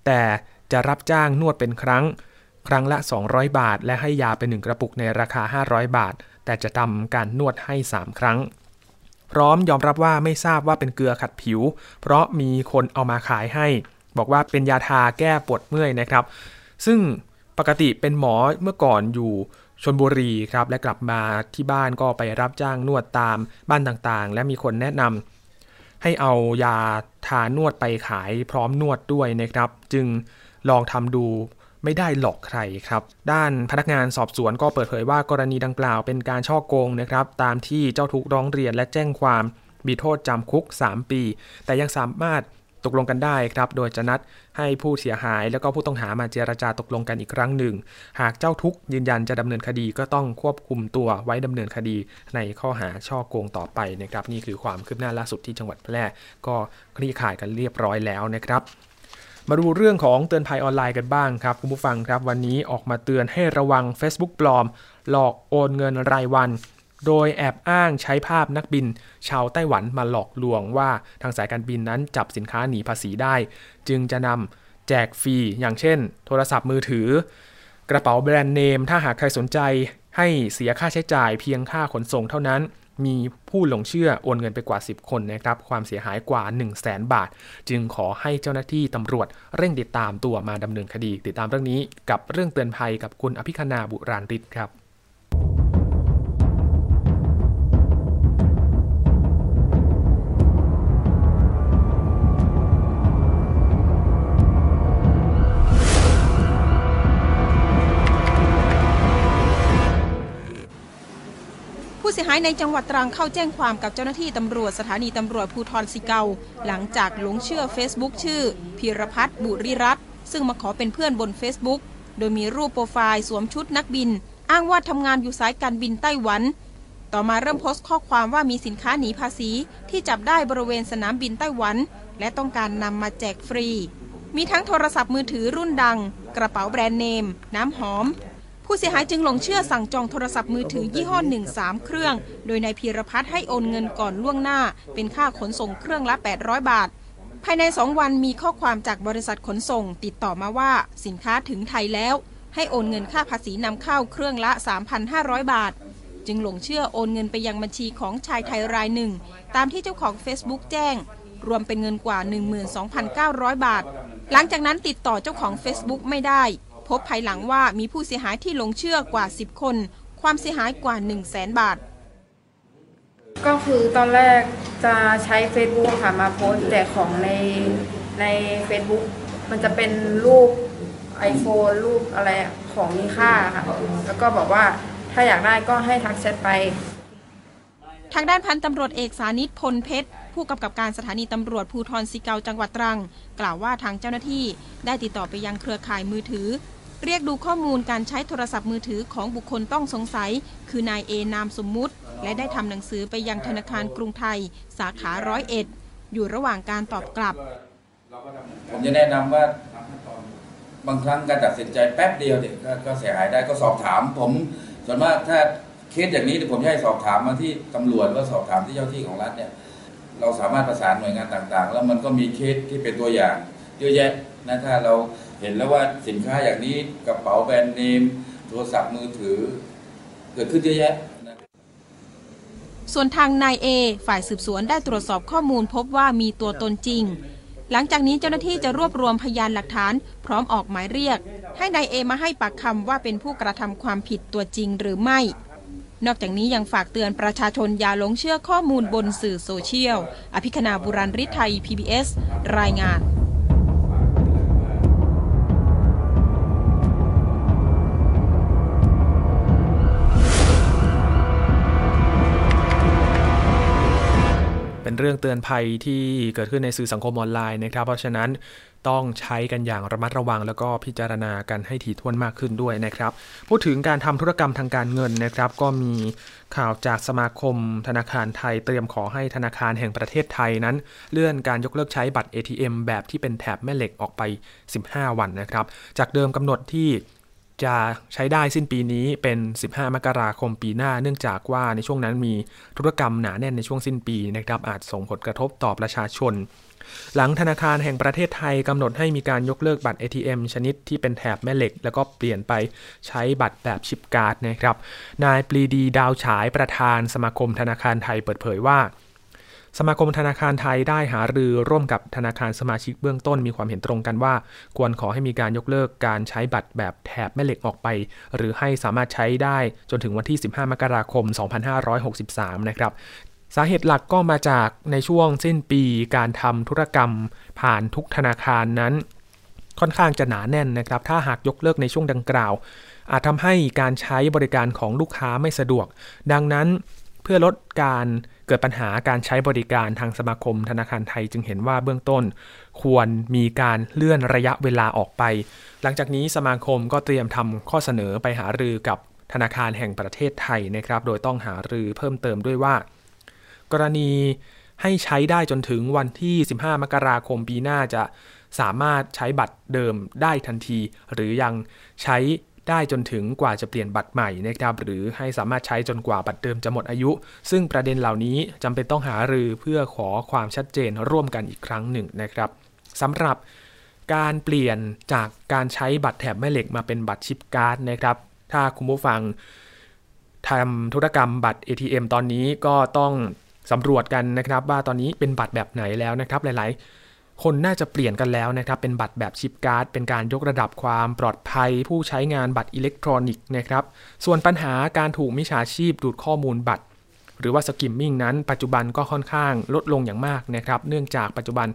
แต่จะรับจ้างนวดเป็นครั้ง ครั้งละ 200 บาท และให้ยาเป็นหนึ่งกระปุกในราคา 500 บาท แต่จะทำการนวดให้ 3 ครั้ง พร้อมยอมรับว่าไม่ทราบว่าเป็นเกลือขัดผิว เพราะมีคนเอามาขายให้ บอกว่าเป็นยาทาแก้ปวดเมื่อยนะครับ ซึ่งปกติเป็นหมอเมื่อก่อนอยู่ชนบุรีครับและกลับมาที่บ้านก็ไปรับจ้างนวดตามบ้านต่างๆ และมีคนแนะนำ ให้เอายาทานวดไปขายพร้อมนวดด้วยนะครับ จึงลองทำดูไม่ได้หลอกใครครับ ด้านพนักงานสอบสวนก็เปิดเผยว่ากรณีดังกล่าวเป็นการช่อโกงนะครับ ตามที่เจ้าทุกร้องเรียนและแจ้งความมีโทษจำคุก 3 ปี แต่ยังสามารถตกลงกันได้ครับ โดยจะนัด ให้ผู้เสียหายแล้วก็ผู้ต้องหามาเจรจาตกลงกันอีกครั้งหนึ่ง หากเจ้าทุกยืนยันจะดำเนินคดีก็ต้องควบคุมตัวไว้ดำเนินคดีในข้อหาช่อโกงต่อไปนะครับ นี่คือความคืบหน้าล่าสุดที่จังหวัดแพร่ก็คลี่คลายกันเรียบร้อยแล้วนะครับมาดูเรื่องของเตือนภัยออนไลน์กันบ้างครับ คุณผู้ฟังครับ วันนี้ออกมาเตือนให้ระวัง Facebook ปลอม หลอกโอนเงินรายวัน โดยแอบอ้างใช้ภาพนักบิน ชาวไต้หวันมาหลอกลวงว่าทางสายการบินนั้นจับสินค้าหนีภาษีได้ จึงจะนำแจกฟรีอย่างเช่น โทรศัพท์มือถือ กระเป๋าแบรนด์เนม ถ้าหากใครสนใจให้เสียค่าใช้จ่ายเพียงค่าขนส่งเท่านั้น มีผู้หลงเชื่อโอนเงินไปกว่า 10 คนนะครับ ความเสียหายกว่า 1 0 0 0 0แบาท จึงขอให้เจ้าหน้าที่ตำรวจเร่งติดตามตัวมาดำเนินคดี ติดตามเรื่องนี้กับเรื่องเตือนภัยกับคุณอภิคณาบุราริศครับายในจังหวัดตรังเข้าแจ้งความกับเจ้าหน้าที่ตำรวจสถานีตำรวจภูทรสิเกา หลังจากหลงเชื่อ Facebook ชื่อพีรพัฒน์บุริรัตซึ่งมาขอเป็นเพื่อนบน Facebook โดยมีรูปโปรไฟล์สวมชุดนักบิน อ้างว่าทำงานอยู่สายการบินไต้หวัน ต่อมาเริ่มโพสต์ข้อความว่ามีสินค้าหนีภาษี ที่จับได้บริเวณสนามบินไต้หวัน และต้องการนำมาแจกฟรี มีทั้งโทรศัพท์มือถือรุ่นดัง กระเป๋าแบรนด์เนม น้ำหอม ผู้เสียหายจึงหลงเชื่อสั่งจองโทรศัพท์มือถือยี่ห้อหนึ่งสามเครื่อง โดยนายพีรพัฒน์ให้โอนเงินก่อนล่วงหน้า เป็นค่าขนส่งเครื่องละ 800 บาท ภายใน 2 วันมีข้อความจากบริษัทขนส่ง ติดต่อมาว่าสินค้าถึงไทยแล้ว ให้โอนเงินค่าภาษีนำเข้าเครื่องละ 3,500 บาท จึงหลงเชื่อโอนเงินไปยังบัญชีของชายไทยรายหนึ่ง ตามที่เจ้าของ Facebook แจ้งรวมเป็นเงินกว่า 12,900 บาท หลังจากนั้นติดต่อเจ้าของ Facebook ไม่ได้ พบภายหลังว่ามีผู้เสียหายที่หลงเชื่อกว่า 10 คน ความเสียหายกว่า 1 0 0 0 0แบาท ก็คือตอนแรกจะใช้ Facebook ค่ะมาโพสต์แจกของในใน Facebook มันจะเป็นรูป iPhone รูปอะไรของมีค่าค่ะ แล้วก็บอกว่าถ้าอยากได้ก็ให้ทักแชทไป ทางด้านพันตำรวจเอกสานิตพลเพชร ผู้กำกับการสถานีตำรวจภูธรสิเกาจังหวัดตรัง กล่าวว่าทางเจ้าหน้าที่ได้ติดต่อไปยังเครือข่ายมือถือ เรียกดูข้อมูลการใช้โทรศัพท์มือถือของบุคคลต้องสงสัย คือนายเอนามสมมุติ และได้ทำหนังสือไปยังธนาคารกรุงไทย สาขาร้อยเอ็ดอยู่ระหว่างการตอบกลับ ผมจะแนะนำว่าบางครั้งการตัดสินใจแป๊บเดียวเนี่ยกก็เสียหายได้ก็สอบถาม ผมส่วนมากถ้าเคสอย่างนี้ผมจะให้สอบถามมาที่ตำรวจก็สอบถามที่เจ้าที่ของรัฐเนี่ยเราสามารถประสานหน่วยงานต่างๆ แล้วมันก็มีเคสที่เป็นตัวอย่างเยอะแยะนะถ้าเรา เห็นแล้วว่าสินค้าอย่างนี้กระเป๋าแบรนด์เนม โทรศัพท์มือถือ เกิดขึ้นเยอะแยะส่วนทางนายเอฝ่ายสืบสวนได้ตรวจสอบข้อมูลพบว่ามีตัวตนจริง หลังจากนี้เจ้าหน้าที่จะรวบรวมพยานหลักฐาน พร้อมออกหมายเรียก ให้นายเอมาให้ปากคำว่าเป็นผู้กระทำความผิดตัวจริงหรือไม่ นอกจากนี้ยังฝากเตือนประชาชนอย่าหลงเชื่อข้อมูลบนสื่อโซเชียล อภิคณาบุราริไทย PBS รายงาน เรื่องเตือนภัยที่เกิดขึ้นในสื่อสังคมออนไลน์นะครับ เพราะฉะนั้นต้องใช้กันอย่างระมัดระวัง แล้วก็พิจารณากันให้ถี่ถ้วนมากขึ้นด้วยนะครับ พูดถึงการทำธุรกรรมทางการเงินนะครับ ก็มีข่าวจากสมาคม ธนาคารไทยเตรียมขอให้ธนาคารแห่งประเทศไทยนั้น เลื่อนการยกเลิกใช้บัตร ATM แบบที่เป็นแถบแม่เหล็กออกไป 15 วันนะครับ จากเดิมกำหนดที่ จะใช้ได้สิ้นปีนี้เป็น 15 มกราคมปีหน้า เนื่องจากว่าในช่วงนั้นมีธุรกรรมหนาแน่นในช่วงสิ้นปีนะครับอาจส่งผลกระทบต่อประชาชน หลังธนาคารแห่งประเทศไทยกำหนดให้มีการยกเลิกบัตร ATM ชนิดที่เป็นแถบแม่เหล็ก แล้วก็เปลี่ยนไปใช้บัตรแบบชิปการ์ดนะครับ นายปรีดีดาวฉายประธานสมาคมธนาคารไทยเปิดเผยว่า สมาคมธนาคารไทยได้หารือร่วมกับธนาคารสมาชิกเบื้องต้นมีความเห็นตรงกันว่า ควรขอให้มีการยกเลิกการใช้บัตรแบบแถบแม่เหล็กออกไป หรือให้สามารถใช้ได้จนถึงวันที่ 15 มกราคม 2563 นะครับสาเหตุหลักก็มาจากในช่วงสิ้นปีการทำธุรกรรมผ่านทุกธนาคารนั้น ค่อนข้างจะหนาแน่นนะครับ ถ้าหากยกเลิกในช่วงดังกล่าว อาจทำให้การใช้บริการของลูกค้าไม่สะดวก ดังนั้นเพื่อลดการ เกิดปัญหาการใช้บริการทางสมาคมธนาคารไทยจึงเห็นว่าเบื้องต้น ควรมีการเลื่อนระยะเวลาออกไป หลังจากนี้สมาคมก็เตรียมทำข้อเสนอไปหารือกับธนาคารแห่งประเทศไทยนะครับ โดยต้องหารือเพิ่มเติมด้วยว่า กรณีให้ใช้ได้จนถึงวันที่ 15 มกราคมปีหน้าจะสามารถใช้บัตรเดิมได้ทันที หรือยังใช้ ได้จนถึงกว่าจะเปลี่ยนบัตรใหม่นะครับหรือให้สามารถใช้จนกว่าบัตรเดิมจะหมดอายุ ซึ่งประเด็นเหล่านี้จำเป็นต้องหารือเพื่อขอความชัดเจนร่วมกันอีกครั้งหนึ่งนะครับสำหรับการเปลี่ยนจากการใช้บัตรแถบแม่เหล็กมาเป็นบัตร chip card นะครับ ถ้าคุณผู้ฟังทำธุรกรรมบัตร ATM ตอนนี้ก็ต้องสำรวจกันนะครับ ว่าตอนนี้เป็นบัตรแบบไหนแล้วนะครับ หลายๆ คนน่าจะเปลี่ยนกันแล้วนะครับเป็นบัตรแบบ chip card เป็นการยกระดับความปลอดภัย ผู้ใช้งานบัตรอิเล็กทรอนิกส์นะครับส่วนปัญหาการถูกมิจฉาชีพดูดข้อมูลบัตร หรือว่า skimming นั้น ปัจจุบันก็ค่อนข้างลดลงอย่างมากนะครับเนื่องจากปัจจุบัน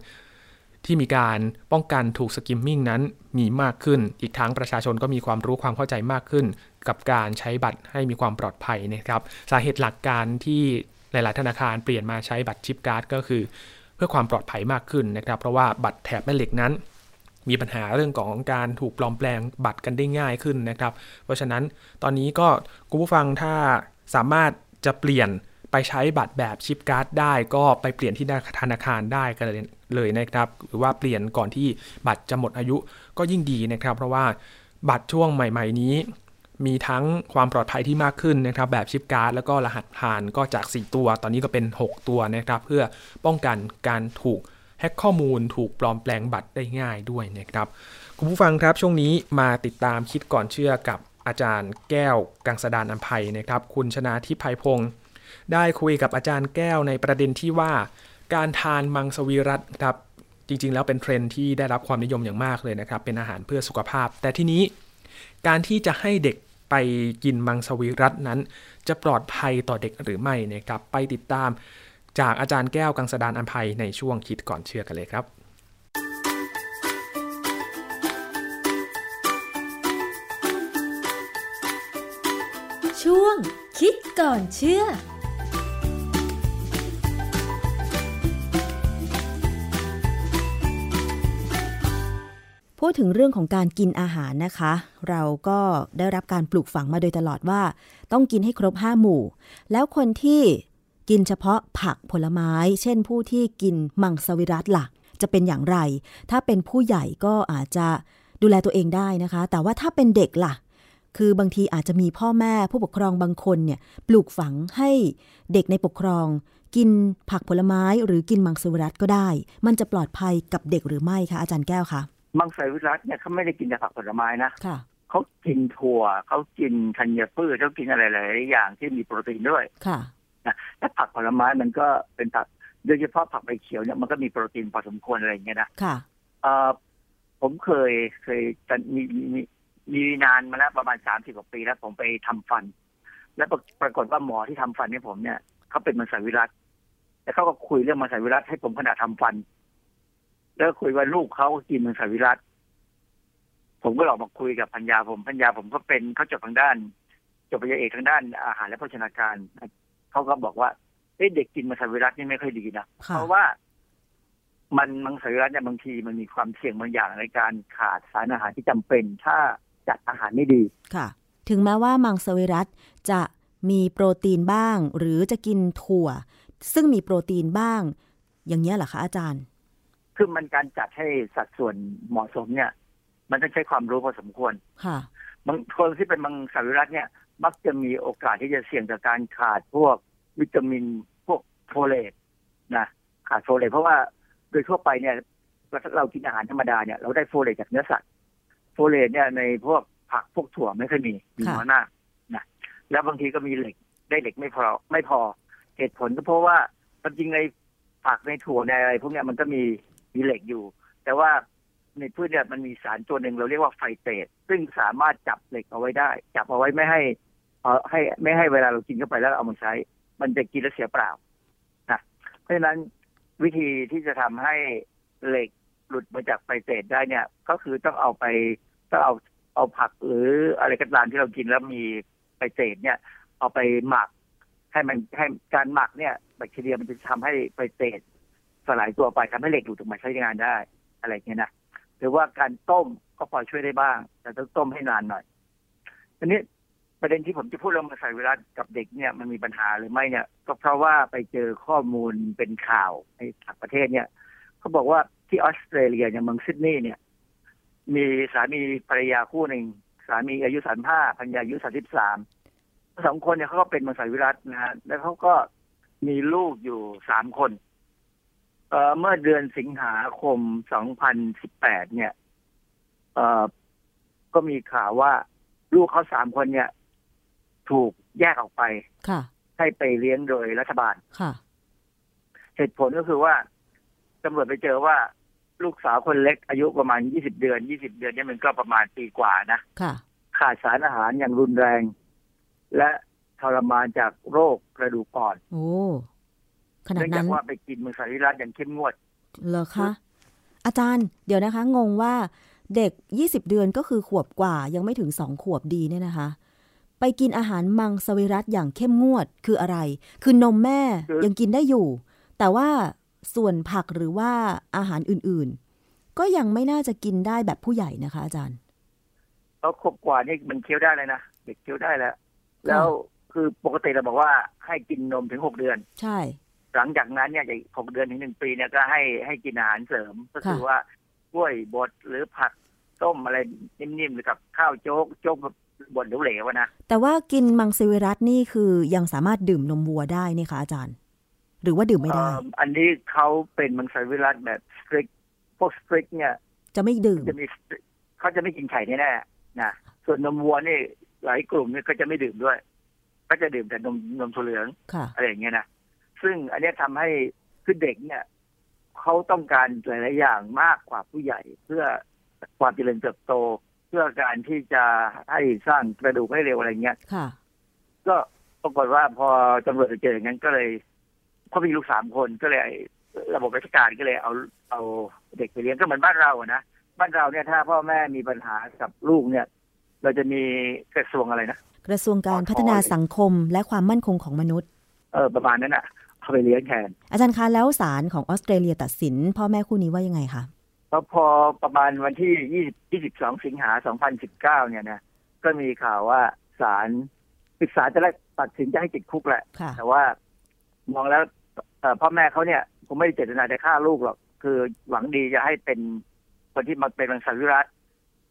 ที่มีการป้องกันถูกสกิมมิ่งนั้นมีมากขึ้น อีกทั้งประชาชนก็มีความรู้ความเข้าใจมากขึ้น กับการใช้บัตรให้มีความปลอดภัยนะครับ สาเหตุหลักการที่หลาย ๆ ธนาคารเปลี่ยนมาใช้บัตรชิปการ์ดก็คือ เพื่อความปลอดภัยมากขึ้นนะครับ เพราะว่าบัตรแถบแม่เหล็กนั้น มีปัญหาเรื่องของการถูกปลอมแปลงบัตรกันได้ง่ายขึ้นนะครับ เพราะฉะนั้นตอนนี้ก็คุณผู้ฟังถ้าสามารถจะเปลี่ยนไปใช้บัตรแบบชิปการ์ดได้ก็ไปเปลี่ยนที่ธนาคารได้กันเลยนะครับ หรือว่าเปลี่ยนก่อนที่บัตรจะหมดอายุก็ยิ่งดีนะครับ เพราะว่าบัตรช่วงใหม่ ๆ นี้ มีทั้งความปลอดภัยที่มากขึ้นนะครับ แบบชิปการ์ดแล้วก็รหัสผ่านก็จาก 4 ตัว ตอนนี้ก็เป็น 6 ตัวนะครับ เพื่อป้องกันการถูกแฮ็กข้อมูล ถูกปลอมแปลงบัตรได้ง่ายด้วยนะครับ คุณผู้ฟังครับช่วงนี้มาติดตามคิดก่อนเชื่อกับอาจารย์แก้วกังสดานอัมภัยนะครับ คุณชนาทิพายพงศ์ได้คุยกับอาจารย์แก้วในประเด็นที่ว่า การทานมังสวิรัตครับจริงๆ แล้วเป็นเทรนที่ได้รับความนิยมอย่างมากเลยนะครับ เป็นอาหารเพื่อสุขภาพ แต่ที่นี้ การที่จะให้เด็กไปกินมังสวิรัตนั้น จะปลอดภัยต่อเด็กหรือไม่นะครับไปติดตาม จากอาจารย์แก้วกังสดานอัมภัยในช่วงคิดก่อนเชื่อกันเลยครับช่วงคิดก่อนเชื่อ ดถึงเรื่องของการกินอาหารนะคะ เราก็ได้รับการปลูกฝังมาโดยตลอดว่า ต้องกินให้ครบห้าหมู่ แล้วคนที่กินเฉพาะผักผลไม้ เช่นผู้ที่กินมังสวิรัตล่ะ จะเป็นอย่างไร ถ้าเป็นผู้ใหญ่ก็อาจจะดูแลตัวเองได้นะคะ แต่ว่าถ้าเป็นเด็กล่ะ คือบางทีอาจจะมีพ่อแม่ผู้ปกครองบางคนเนี่ยปลูกฝังให้เด็กในปกครอง กินผักผลไม้หรือกินมังสวิรัตก็ได้ มันจะปลอดภัยกับเด็กหรือไม่คะอาจารย์แก้วคะ มังสวิรัตเนี่ยเขาไม่ได้กินแต่ผักผลไม้นะค่ะเขากินถั่วเขากินธัญพืชเขากินอะไรหลายๆอย่างที่มีโปรตีนด้วยค่ะนะและผักผลไม้มันก็เป็นผักโดยเฉพาะผักใบเขียวเนี่ยมันก็มีโปรตีนพอสมควรอะไรอย่างเงี้ยนะค่ะเอ่อผมเคยเคยจะมีมีมีนานมาแล้วประมาณสามสิบกว่าปีแล้วผมไปทำฟัน แล้วปรปรากฏว่าหมอที่ทำฟันให้ผมเนี่ยเขาเป็นมังสวิรัตแล้วเขาก็คุยเรื่องมังสวิรัตให้ผมขณะทำฟัน แล้วคุยว่าลูกเขาก็กินมังสวิรัตผมก็ออกมาคุยกับพัญญาผมพัญญาผมก็เป็นเขาจบทางด้าน จบปริญญาเอกทางด้านอาหารและโภชนาการเขาก็บอกว่าเอ้เด็กกินมังสวิรัตนี่ไม่ค่อยดีนะเพราะว่ามันมังสวิรัตเนี่ยบางทีมันมีความเสี่ยงบางอย่างในการขาดสารอาหารที่จำเป็นถ้าจัดอาหารไม่ดีค่ะ ถึงแม้ว่ามังสวิรัตจะมีโปรตีนบ้าง หรือจะกินถั่ว ซึ่งมีโปรตีนบ้าง อย่างนี้ยเหรอคะอาจารย์ คือมันการจัดให้สัดส่วนเหมาะสมเนี่ย มันต้องใช้ความรู้พอสมควร ค่ะบางคนที่เป็นมังสวิรัตเนี่ย มักจะมีโอกาสที่จะเสี่ยงต่อการขาดพวกวิตามินพวกโฟเลตนะขาดโฟเลตเพราะว่าโดยทั่วไปเนี่ยเรากินอาหารธรรมดาเนี่ยเราได้โฟเลตจากเนื้อสัตว์โฟเลตเนี่ยในพวกผักพวกถั่วไม่ค่อยมีมีน้อยมากนะแล้วบางทีก็มีเหล็กได้เหล็กไม่พอไม่พอเหตุผลก็เพราะว่าจริงในผักในถั่วในอะไรพวกเนี้ยมันก็มี มีเหล็กอยู่ แต่ว่าในพืชเนี่ยมันมีสารตัวหนึ่งเราเรียกว่าไฟเตตซึ่งสามารถจับเหล็กเอาไว้ได้ จับเอาไว้ไม่ให้เออให้ไม่ให้เวลาเรากินเข้าไปแล้วเอามาใช้ มันจะกินแล้วเสียเปล่านะเพราะฉะนั้นวิธีที่จะทำให้เหล็กหลุดมาจากไฟเตตได้เนี่ย ก็คือต้องเอาไปต้องเอาเอาผักหรืออะไรก็ตามที่เรากินแล้วมีไฟเตตเนี่ย เอาไปหมักให้มันให้การหมักเนี่ยแบคทีเรียมันจะทำให้ไฟเตต สลายตัวไปทำให้เหล็กหลุดออกมาใช้งานได้อะไรเงี้ยนะหรือว่าการต้มก็พอช่วยได้บ้าง แต่ต้องต้มให้นานหน่อยทีนี้ประเด็นที่ผมจะพูดเรื่องมาใส่เวลากับเด็กเนี่ยมันมีปัญหาหรือไม่เนี่ย ก็เพราะว่าไปเจอข้อมูลเป็นข่าวในต่างประเทศเนี่ยเขาบอกว่าที่ออสเตรเลียอย่างเมืองซิดนีย์เนี่ย มีสามีภรรยาคู่หนึ่งสามีอายุสามห้าภรรยาอายุสามสิบสามสองคนเนี่ยเขาก็เป็นมังสวิรัตนะฮะแล้วเขาก็มีลูกอยู่สามคน เอ่อเมื่อเดือนสิงหาคม 2018 เนี่ยเอ่อก็มีข่าวว่าลูกเขาสามคนเนี่ย ถูกแยกออกไปค่ะ ให้ไปเลี้ยงโดยรัฐบาลค่ะ เหตุผลก็คือว่าตำรวจไปเจอว่า ลูกสาวคนเล็กอายุประมาณ 20 เดือน 20 เดือนเนี่ยมันก็ประมาณปีกว่านะค่ะ ขาดสารอาหารอย่างรุนแรง และทรมานจากโรคกระดูกอ่อน โอ้ ขนาดเนื่องนั้จากนว่าไปกินมือสาริรัตอย่างเข้มงวดเหรอคะอาจารย์เดี๋ยวนะคะ งงว่าเด็ก 20 เดือนก็คือขวบกว่ายังไม่ถึงสองขวบดีเนี่ยนะคะ ไปกินอาหารมังสวิรัตอย่างเข้มงวดคืออะไร คือนมแม่ยังกินได้อยู่ แต่ว่าส่วนผักหรือว่าอาหารอื่นๆ ก็ยังไม่น่าจะกินได้แบบผู้ใหญ่นะคะ อาจารย์เขาขวบกว่านี่มันเคี้ยวได้เลยนะเด็กเคี้ยวได้แล้ว แล้วคือปกติเราบอกว่าให้กินนมถึงหกเดือน ใช่ หลังจากนั้นเนี่ยจากหกเดือนถึงหนึ่งปีเนี่ยก็ให้ให้กินอาหารเสริมก็คือว่ากล้วยบดหรือผักต้มอะไรนิ่มๆหรือกับข้าวโจ๊กโจ๊กบดเหลวๆนะแต่ว่ากินมังสวิรัตนี่คือยังสามารถดื่มนมวัวได้นี่คะอาจารย์ หรือว่าดื่มไม่ได้ อันนี้เขาเป็นมังสวิรัตแบบสตริกพวกสตริกเนี่ย จะไม่ดื่มจะมีเขาจะไม่กินไข่แน่ๆนะส่วนนมวัวนี่หลายกลุ่มเนี่ยก็จะไม่ดื่มด้วย ก็จะดื่มแต่นมนมถั่วเหลืองค่ะอะไรอย่างเงี้ยนะ ซึ่งอันนี้ทำให้คือเด็กเนี่ยเขาต้องการหลาย ๆ อย่างมากกว่าผู้ใหญ่ เพื่อความเจริญเติบโต เพื่อการที่จะให้สร้างกระดูกให้เร็วอะไรเงี้ยค่ะก็ปรากฏว่าพอตำรวจเจออย่างนั้นก็เลยเขามีลูกสามคนก็เลย ระบบราชการก็เลยเอาเอาเด็กไปเลี้ยงก็เหมือนบ้านเราอะนะบ้านเราเนี่ยถ้าพ่อแม่มีปัญหากับลูกเนี่ย เราจะมีกระทรวงอะไรนะกระทรวงการพัฒนาสังคมและความมั่นคงของมนุษย์ เออประมาณนั้นอะ เอาไปเลี้ยงแทน อาจารย์คะแล้วศาลของออสเตรเลียตัดสิน พ่อแม่คู่นี้ว่ายังไงคะแล้วพอประมาณวันที่ 20 22 สิงหา 2019 เนี่ยนะ ก็มีข่าวว่าศาลศึกษาจะได้ตัดสินจะให้ติดคุกแหละค่ะแต่ว่ามองแล้วเอ่อพ่อแม่เขาเนี่ยคงไม่ได้เจตนาจะฆ่าลูกหรอก คือหวังดีจะให้เป็นคนที่มาเป็นมังสวิรัต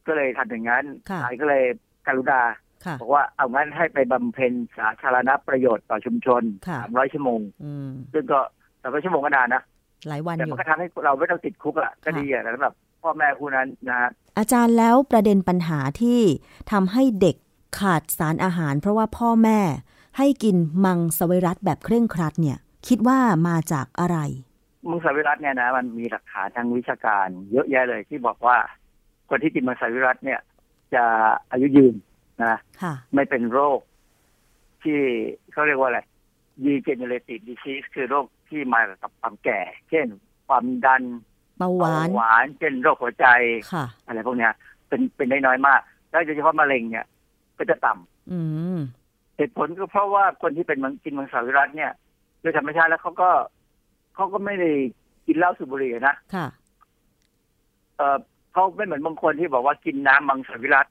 ก็เลยทำอย่างนั้นค่ะศาลก็เลยกรุณาค่ะ บอกว่าเอางั้นให้ไปบำเพ็ญสาธารณประโยชน์ต่อชุมชนค่ะสามร้อยชั่วโมงอืมซึ่งก็สามร้อยชั่วโมงก็นานนะหลายวันแต่อมัยู่นก็ทำให้เราไม่ต้องติดคุกอะก็ดีอะสำหรับพ่อแม่คู่นั้นนะฮะอาจารย์แล้วประเด็นปัญหาที่ทำให้เด็กขาดสารอาหาร เพราะว่าพ่อแม่ให้กินมังสวิรัตแบบเคร่งครัดเนี่ย คิดว่ามาจากอะไร มังสวิรัตเนี่ยนะ มันมีหลักฐานทางวิชาการ เยอะแยะเลยที่บอกว่า คนที่กินมังสวิรัตเนี่ย จะอายุยืน นะค่ะไม่เป็นโรค ที่เขาเรียกว่าอะไร degenerative disease คือโรคที่มากับความแก่ เช่น ความดันเบาหวานเบหวานเช่นโรคหัวใจค่ะอะไรพวกเนี้ยเป็นเป็นได้น้อยมาก แล้วโดยเฉพาะมะเร็งเนี่ย ก็จะต่ำอืมเหตุผลก็เพราะว่าคนที่เป็นมังกินมังสวิรัตเนี่ยโดยธรรมชาติแล้วเขาก็เขาก็ไม่ได้กินเหล้าสูบบุหรี่นะค่ะเออเขาไม่เหมือนบางคนที่บอกว่ากินน้ำมังสวิรัต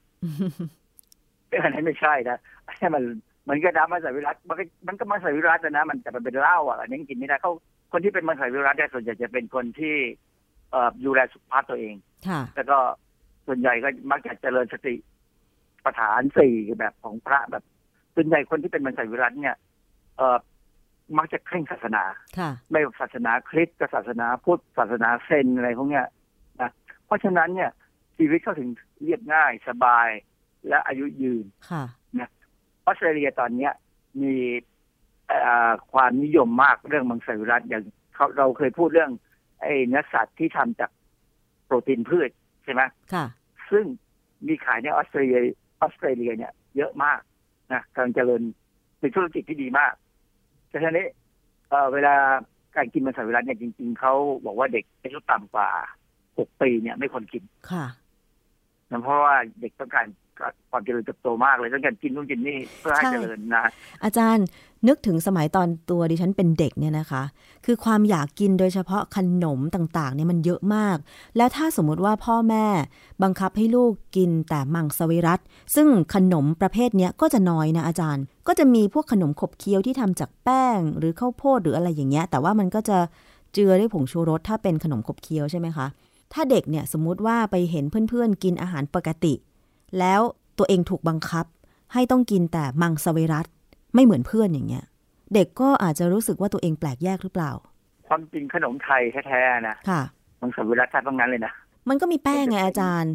อันนั้นไม่ใช่นะอันนี้มันมันก็น้ำมังสวิรัตมันก็มันก็มังสวิรัตนะมันแต่มันเป็นเหล้าอะอันนี้กินไม่ได้เขาคนที่เป็นมังสวิรัตเนี่ยส่วนใหญ่จะเป็นคนที่เอ่อดูแลสุขภาพตัวเองค่ะแล้วก็ส่วนใหญ่ก็มักจะเจริญสติปัฏฐานสี่แบบของพระแบบส่วนใหญ่คนที่เป็นมังสวิรัตเนี่ย เอ่อมักจะเคร่งศาสนาค่ะไม่ว่าศาสนาคริสต์กับศาสนาพุทธศาสนาเซนอะไรพวกเนี้ยนะเพราะฉะนั้นเนี่ยชีวิตเขาถึงเรียบง่ายสบาย และอายุยืนค่ะนะออสเตรเลียตอนเนี้ยมีเอ่อความนิยมมากเรื่องมังสวิรัตอย่างเขาเราเคยพูดเรื่อง ไอ้เนื้อสัตว์ที่ทำจากโปรตีนพืชใช่ไหมค่ะ ซึ่งมีขายในออสเตรเลียออสเตรเลียเนี่ยเยอะมากนะกำลังเจริญเป็นธุรกิจที่ดีมากแต่ทีนี้เอ่อเวลาการกินมังสวิรัตเนี่ยจริง ๆเขาบอกว่าเด็กอายุต่ำกว่าหกปีเนี่ยไม่ควรกินค่ะ นะเพราะว่าเด็กต้องการความเจริญเติบโตมากเลยต้องการกินนู่นกินนี่เพื่อให้เจริญนะ อาจารย์นึกถึงสมัยตอนตัวดิฉันเป็นเด็กเนี่ยนะคะ คือความอยากกินโดยเฉพาะขนมต่างๆเนี่ยมันเยอะมาก แล้วถ้าสมมุติว่าพ่อแม่บังคับให้ลูกกินแต่มังสวิรัตซึ่งขนมประเภทเนี้ยก็จะน้อยนะอาจารย์ ก็จะมีพวกขนมขบเคี้ยวที่ทำจากแป้ง หรือข้าวโพดหรืออะไรอย่างเงี้ยแต่ว่ามันก็จะเจือด้วยผงชูรสถ้าเป็นขนมขบเคี้ยวใช่ไหมคะ ถ้าเด็กเนี่ยสมมุติว่าไปเห็นเพื่อนๆ กินอาหารปกติ แล้วตัวเองถูกบังคับ ให้ต้องกินแต่มังสวิรัตไม่เหมือนเพื่อนอย่างเงี้ย เด็กก็อาจจะรู้สึกว่าตัวเองแปลกแยกหรือเปล่า ความจริงขนมไทยแท้ๆนะค่ะ มังสวิรัตแท้ทั้งนั้นเลยนะมันก็มีแป้งไงอาจารย์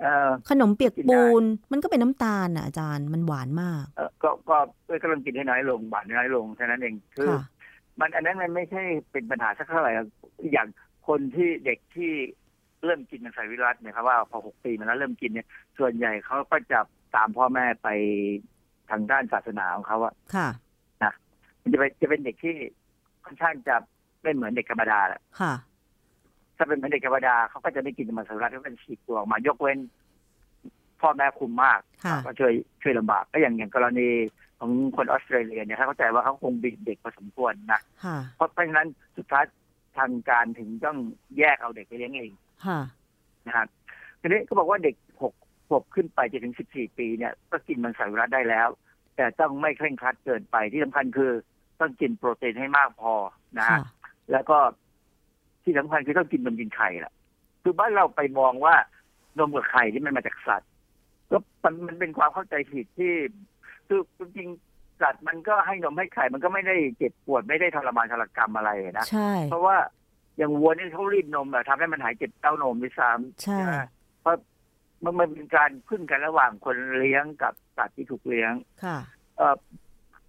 เออขนมเปียกปูน มันก็เป็นน้ำตาลอะอาจารย์มันหวานมากเอ่อก็ก็ก็กำลังกินให้น้อยลงหวานน้อยลงแค่นั้นเองคือค่ะมันอันนั้นมันไม่ใช่เป็นปัญหาสักเท่าไหร่หรอกอย่างคนที่เด็กที่ เริ่มกินมังสวิรัตเนี่ยครับว่าพอหกปีมาแล้วเริ่มกินเนี่ย ส่วนใหญ่เขาก็จะตามพ่อแม่ไปทางด้านศาสนาของเขาอะค่ะนะมันจะเป็นจะเป็นเด็กที่ค่อนข้างจะไม่เหมือนเด็กธรรมดาแหละค่ะ ถ้าเป็นเหมือนเด็กธรรมดาเขาก็จะไม่กินมังสวิรัติเขาเป็นฉีกตัวออกมายกเว้น พ่อแม่คุมมากค่ะก็ช่วยช่วยลำบากก็อย่างอย่างกรณีของคนออสเตรเลียเนี่ยถ้าเข้าใจว่าเขาคงบิดเด็กพอสมควรนะค่ะเพราะเพราะฉะนั้นสุดท้ายทางการถึงต้องแยกเอาเด็กไปเลี้ยงเอง ค่ะนะครับทีนี้ก็บอกว่าเด็กหกขวบขึ้นไปจนถึงสิบสี่ปีเนี่ยก็กินมังสวิรัติได้แล้ว แต่ต้องไม่เคร่งครัดเกินไปที่สำคัญคือต้องกินโปรตีนให้มากพอนะฮะแล้วก็ที่สำคัญคือต้องกินนมกินไข่ล่ะ คือบ้านเราไปมองว่านมกับไข่ที่มันมาจากสัตว์ ก็มันมันเป็นความเข้าใจผิดที่คือจริงๆสัตว์มันก็ให้นมให้ไข่มันก็ไม่ได้เจ็บปวดไม่ได้ทรมานทรกรรมอะไรนะใช่เพราะว่า อย่างวัวนี่เขารีดนมอะทำให้มันหายเจ็บเต้านมด้วยซ้ำใช่ไหมเพราะมันมันเป็นการพึ่งกันระหว่างคนเลี้ยงกับสัตว์ที่ถูกเลี้ยงค่ะ เออ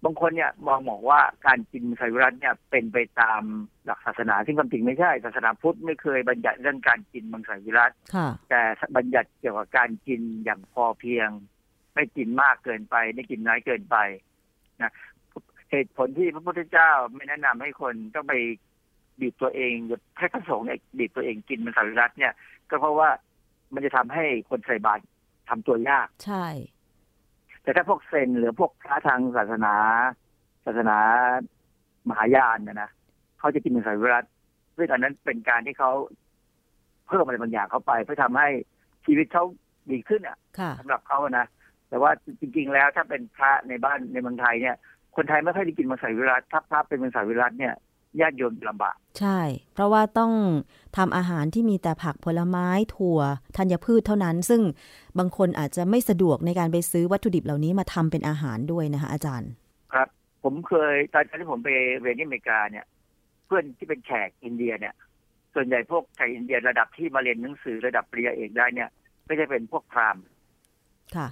บางคนเนี่ยมองบอกว่าการกินไซวิรัสเนี่ยเป็นไปตามหลักศาสนาซึ่งความจริงไม่ใช่ศาสนาพุทธไม่เคยบัญญัติเรื่องการกินมังสวิรัตค่ะแต่บัญญัติเกี่ยวกับการกินอย่างพอเพียง ไม่กินมากเกินไป ไม่กินน้อยเกินไปนะเหตุผลที่พระพุทธเจ้าไม่แนะนำให้คนต้องไป บีบตัวเองหรือให้พระสงฆ์เนี่ยบีบตัวเองกินมังสวิรัตเนี่ย ก็เพราะว่ามันจะทำให้คนใส่บาตรทำตัวยาก ใช่ แต่ถ้าพวกเซนหรือพวกพระทางศาสนา ศาสนามหายานนะนะเขาจะกินมังสวิรัตซึ่งอันนั้นเป็นการที่เขาเพิ่มอะไรบางอย่างเข้าไป เพื่อทำให้ชีวิตเขาดีขึ้นอะค่ะสำหรับเขาอะนะแต่ว่าจริง ๆ แล้วถ้าเป็นพระในบ้านในเมืองไทยเนี่ย คนไทยไม่ค่อยได้กินมังสวิรัตถ้าพระเป็นมังสวิรัตเนี่ย ญาติโยมลำบาก ใช่ เพราะว่าต้องทำอาหารที่มีแต่ผักผลไม้ถั่วธัญพืชเท่านั้น ซึ่งบางคนอาจจะไม่สะดวกในการไปซื้อวัตถุดิบเหล่านี้มาทำเป็นอาหารด้วยนะคะอาจารย์ ครับ ผมเคยตอนที่ผมไปเรียนที่อเมริกาเนี่ย เพื่อนที่เป็นแขกอินเดียเนี่ย ส่วนใหญ่พวกแขกอินเดียระดับที่มาเรียนหนังสือระดับปริญญาเอกได้เนี่ยก็จะเป็นพวกพราหมณ์ค่ะ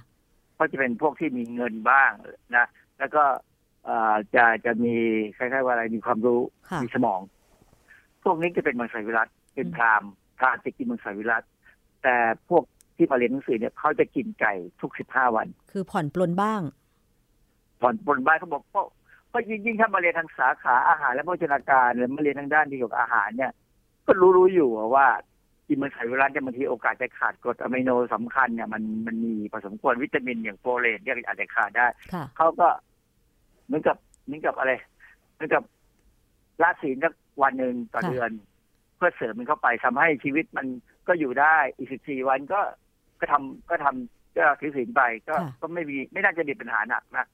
ก็จะเป็นพวกที่มีเงินบ้างนะแล้วก็เอ่อ จะจะมีคล้ายๆว่าอะไรมีความรู้ค่ะมีสมอง พวกนี้จะเป็นมังสวิรัตเป็นพราหมณ์พราหมณ์จะกินมังสวิรัตแต่พวกที่มาเรียนหนังสือเนี่ยเขาจะกินไก่ทุกสิบห้าวัน คือผ่อนปรนบ้าง ผ่อนปรนบ้างเขาบอกเพราะเพราะยิ่งยิ่งถ้ามาเรียนทางสาขาอาหารและโภชนาการหรือมาเรียนทางด้านเกี่ยวกับอาหารเนี่ย ก็รู้รู้อยู่ว่ากินมังสวิรัติเนี่ยบางทีโอกาสจะขาดกรดอะมิโนสำคัญเนี่ยมันมันมีพอสมควรวิตามินอย่างโฟเลตเนี่ยอาจจะขาดได้ค่ะเขาก็ เหมือนกับเหมือนกับอะไรเหมือนกับละศีลสักวันหนึ่งต่อค่ะเดือน เพื่อเสริมมันเข้าไปทำให้ชีวิตมันก็อยู่ได้อีกสิบสี่วันก็ก็ทำก็ทำก็ถือศีลไปก็ค่ะก็ไม่มีไม่น่าจะมีปัญหาหนักนะ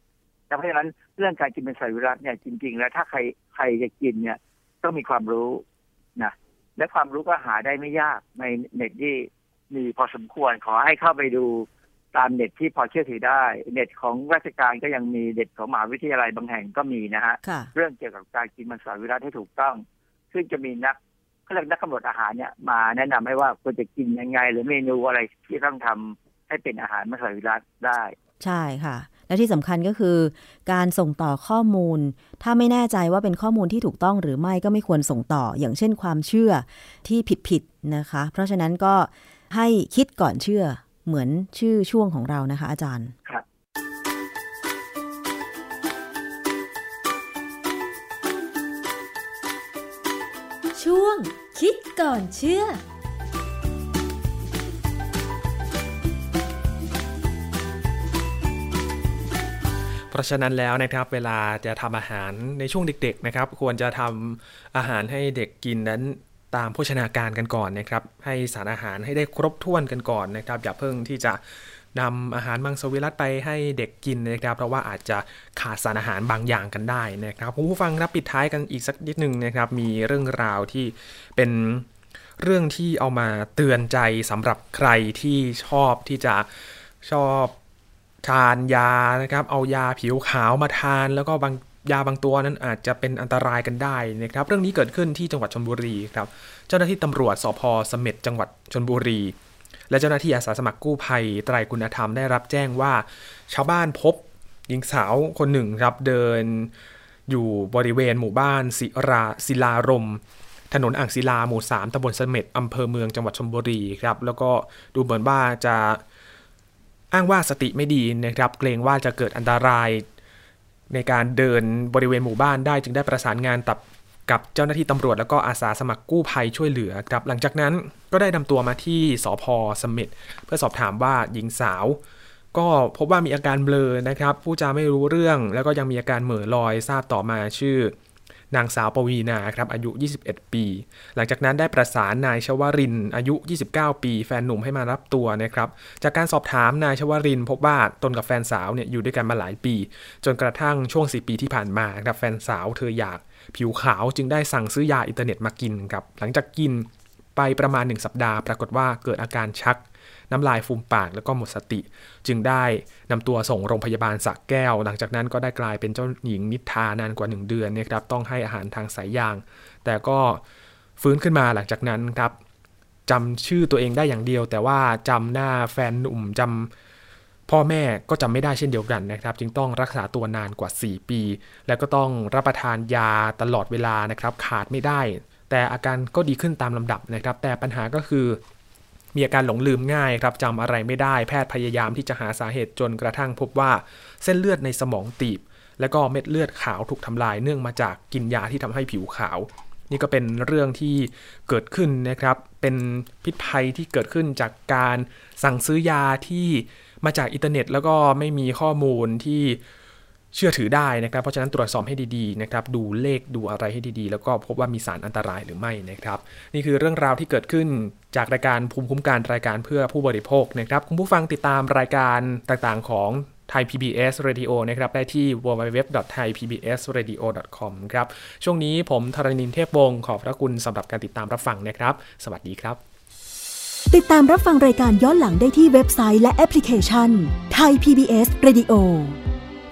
แต่เพราะฉะนั้นเรื่องการกินเป็นไซวิรัสเนี่ยจริง ๆ แล้วถ้าใครใครจะกินเนี่ยต้องมีความรู้นะและความรู้ก็หาได้ไม่ยากในเน็ตที่มีพอสมควรขอให้เข้าไปดู ตามเน็ตที่พอเชื่อถือได้ เน็ตของราชการก็ยังมีเน็ตของมหาวิทยาลัยบางแห่งก็มีนะฮะค่ะเรื่องเกี่ยวกับการกินมังสวิรัตให้ถูกต้อง ซึ่งจะมีนักเขาเรียกนักกำหนดอาหารเนี่ยมาแนะนำให้ว่าควรจะกินยังไง หรือเมนูอะไรที่ต้องทำให้เป็นอาหารมังสวิรัตได้ ใช่ค่ะ และที่สำคัญก็คือ การส่งต่อข้อมูล ถ้าไม่แน่ใจว่าเป็นข้อมูลที่ถูกต้องหรือไม่ก็ไม่ควรส่งต่อ อย่างเช่นความเชื่อที่ผิดๆนะคะ เพราะฉะนั้นก็ให้คิดก่อนเชื่อ เหมือนชื่อช่วงของเรานะคะ อาจารย์ครับช่วง คิดก่อนเชื่อเพราะฉะนั้นแล้วนะครับเวลาจะทำอาหารในช่วงเด็กๆนะครับ ควรจะทำอาหารให้เด็กกินนั้น ตามโภชนาการกันก่อนนะครับ ให้สารอาหารให้ได้ครบถ้วนกันก่อนนะครับ อย่าเพิ่งที่จะนำอาหารมังสวิรัตไปให้เด็กกินนะครับ เพราะว่าอาจจะขาดสารอาหารบางอย่างกันได้นะครับคุณผู้ฟังรับปิดท้ายกันอีกสักนิดหนึ่งนะครับ มีเรื่องราวที่เป็นเรื่องที่เอามาเตือนใจสำหรับใครที่ชอบที่จะชอบทานยานะครับ เอายาผิวขาวมาทานแล้วก็บาง ยาบางตัวนั้นอาจจะเป็นอันตรายกันได้นะครับ เรื่องนี้เกิดขึ้นที่จังหวัดชนบุรีครับ เจ้าหน้าที่ตำรวจสพเสม็ดจังหวัดชนบุรี และเจ้าหน้าที่อาสาสมัครกู้ภัยไตรคุณธรรมได้รับแจ้งว่า ชาวบ้านพบหญิงสาวคนหนึ่งครับเดินอยู่บริเวณหมู่บ้านศิราศิลารม ถนนอ่างศิลาหมู่3ตำบลเสม็ดอำเภอเมืองจังหวัดชลบุรีครับ แล้วก็ดูเหมือนว่าจะอ้างว่าสติไม่ดีนะครับ เกรงว่าจะเกิดอันตราย ในการเดินบริเวณหมู่บ้านได้ จึงได้ประสานงานตับกับเจ้าหน้าที่ตำรวจแล้วก็อาสาสมัครกู้ภัยช่วยเหลือครับ หลังจากนั้นก็ได้นำตัวมาที่สพสมิธเพื่อสอบถามว่าหญิงสาว ก็พบว่ามีอาการเบลอนะครับพูดจาไม่รู้เรื่องแล้วก็ยังมีอาการเหม่อลอยทราบต่อมาชื่อ นางสาวปวีนาครับอายุ 21 ปี หลังจากนั้นได้ประสานนายชวรินอายุ 29 ปี แฟนหนุ่มให้มารับตัวนะครับจากการสอบถามนายชวรินพบว่าตนกับแฟนสาวเนี่ยอยู่ด้วยกันมาหลายปี จนกระทั่งช่วง 4 ปีที่ผ่านมาครับแฟนสาวเธออยากผิวขาวจึงได้สั่งซื้อยาอินเทอร์เน็ตมากินครับหลังจากกินไปประมาณ 1 สัปดาห์ ปรากฏว่าเกิดอาการชัก น้ำลายฟูมปากแล้วก็หมดสติ จึงได้นำตัวส่งโรงพยาบาลสักแก้ว หลังจากนั้นก็ได้กลายเป็นเจ้าหญิงนิทานานกว่า 1 เดือนนะครับต้องให้อาหารทางสายยาง แต่ก็ฟื้นขึ้นมาหลังจากนั้นครับจำชื่อตัวเองได้อย่างเดียว แต่ว่าจำหน้าแฟนหนุ่มจำพ่อแม่ก็จำไม่ได้เช่นเดียวกันนะครับ จึงต้องรักษาตัวนานกว่า 4 ปี แล้วก็ต้องรับประทานยาตลอดเวลานะครับ ขาดไม่ได้ แต่อาการก็ดีขึ้นตามลำดับนะครับ แต่ปัญหาก็คือ มีอาการหลงลืมง่ายครับจำอะไรไม่ได้แพทย์พยายามที่จะหาสาเหตุจนกระทั่งพบว่าเส้นเลือดในสมองตีบ และก็เม็ดเลือดขาวถูกทำลายเนื่องมาจากกินยาที่ทำให้ผิวขาว นี่ก็เป็นเรื่องที่เกิดขึ้นนะครับ เป็นพิษภัยที่เกิดขึ้นจากการสั่งซื้อยาที่มาจากอินเทอร์เน็ต แล้วก็ไม่มีข้อมูลที่ เชื่อถือได้นะครับ เพราะฉะนั้นตรวจสอบให้ดีๆนะครับ ดูเลขดูอะไรให้ดีๆ แล้วก็พบว่ามีสารอันตรายหรือไม่นะครับ นี่คือเรื่องราวที่เกิดขึ้นจากรายการภูมิคุ้มกันรายการเพื่อผู้บริโภคนะครับ คุณผู้ฟังติดตามรายการต่างๆของไทย PBS Radio นะครับ ได้ที่ www.thaipbsradio.com ครับ ช่วงนี้ผมธรณินเทพวงศ์ขอบพระคุณสำหรับการติดตามรับฟังนะครับ สวัสดีครับ ติดตามรับฟังรายการย้อนหลังได้ที่เว็บไซต์และแอปพลิเคชันไทย PBS Radio ไ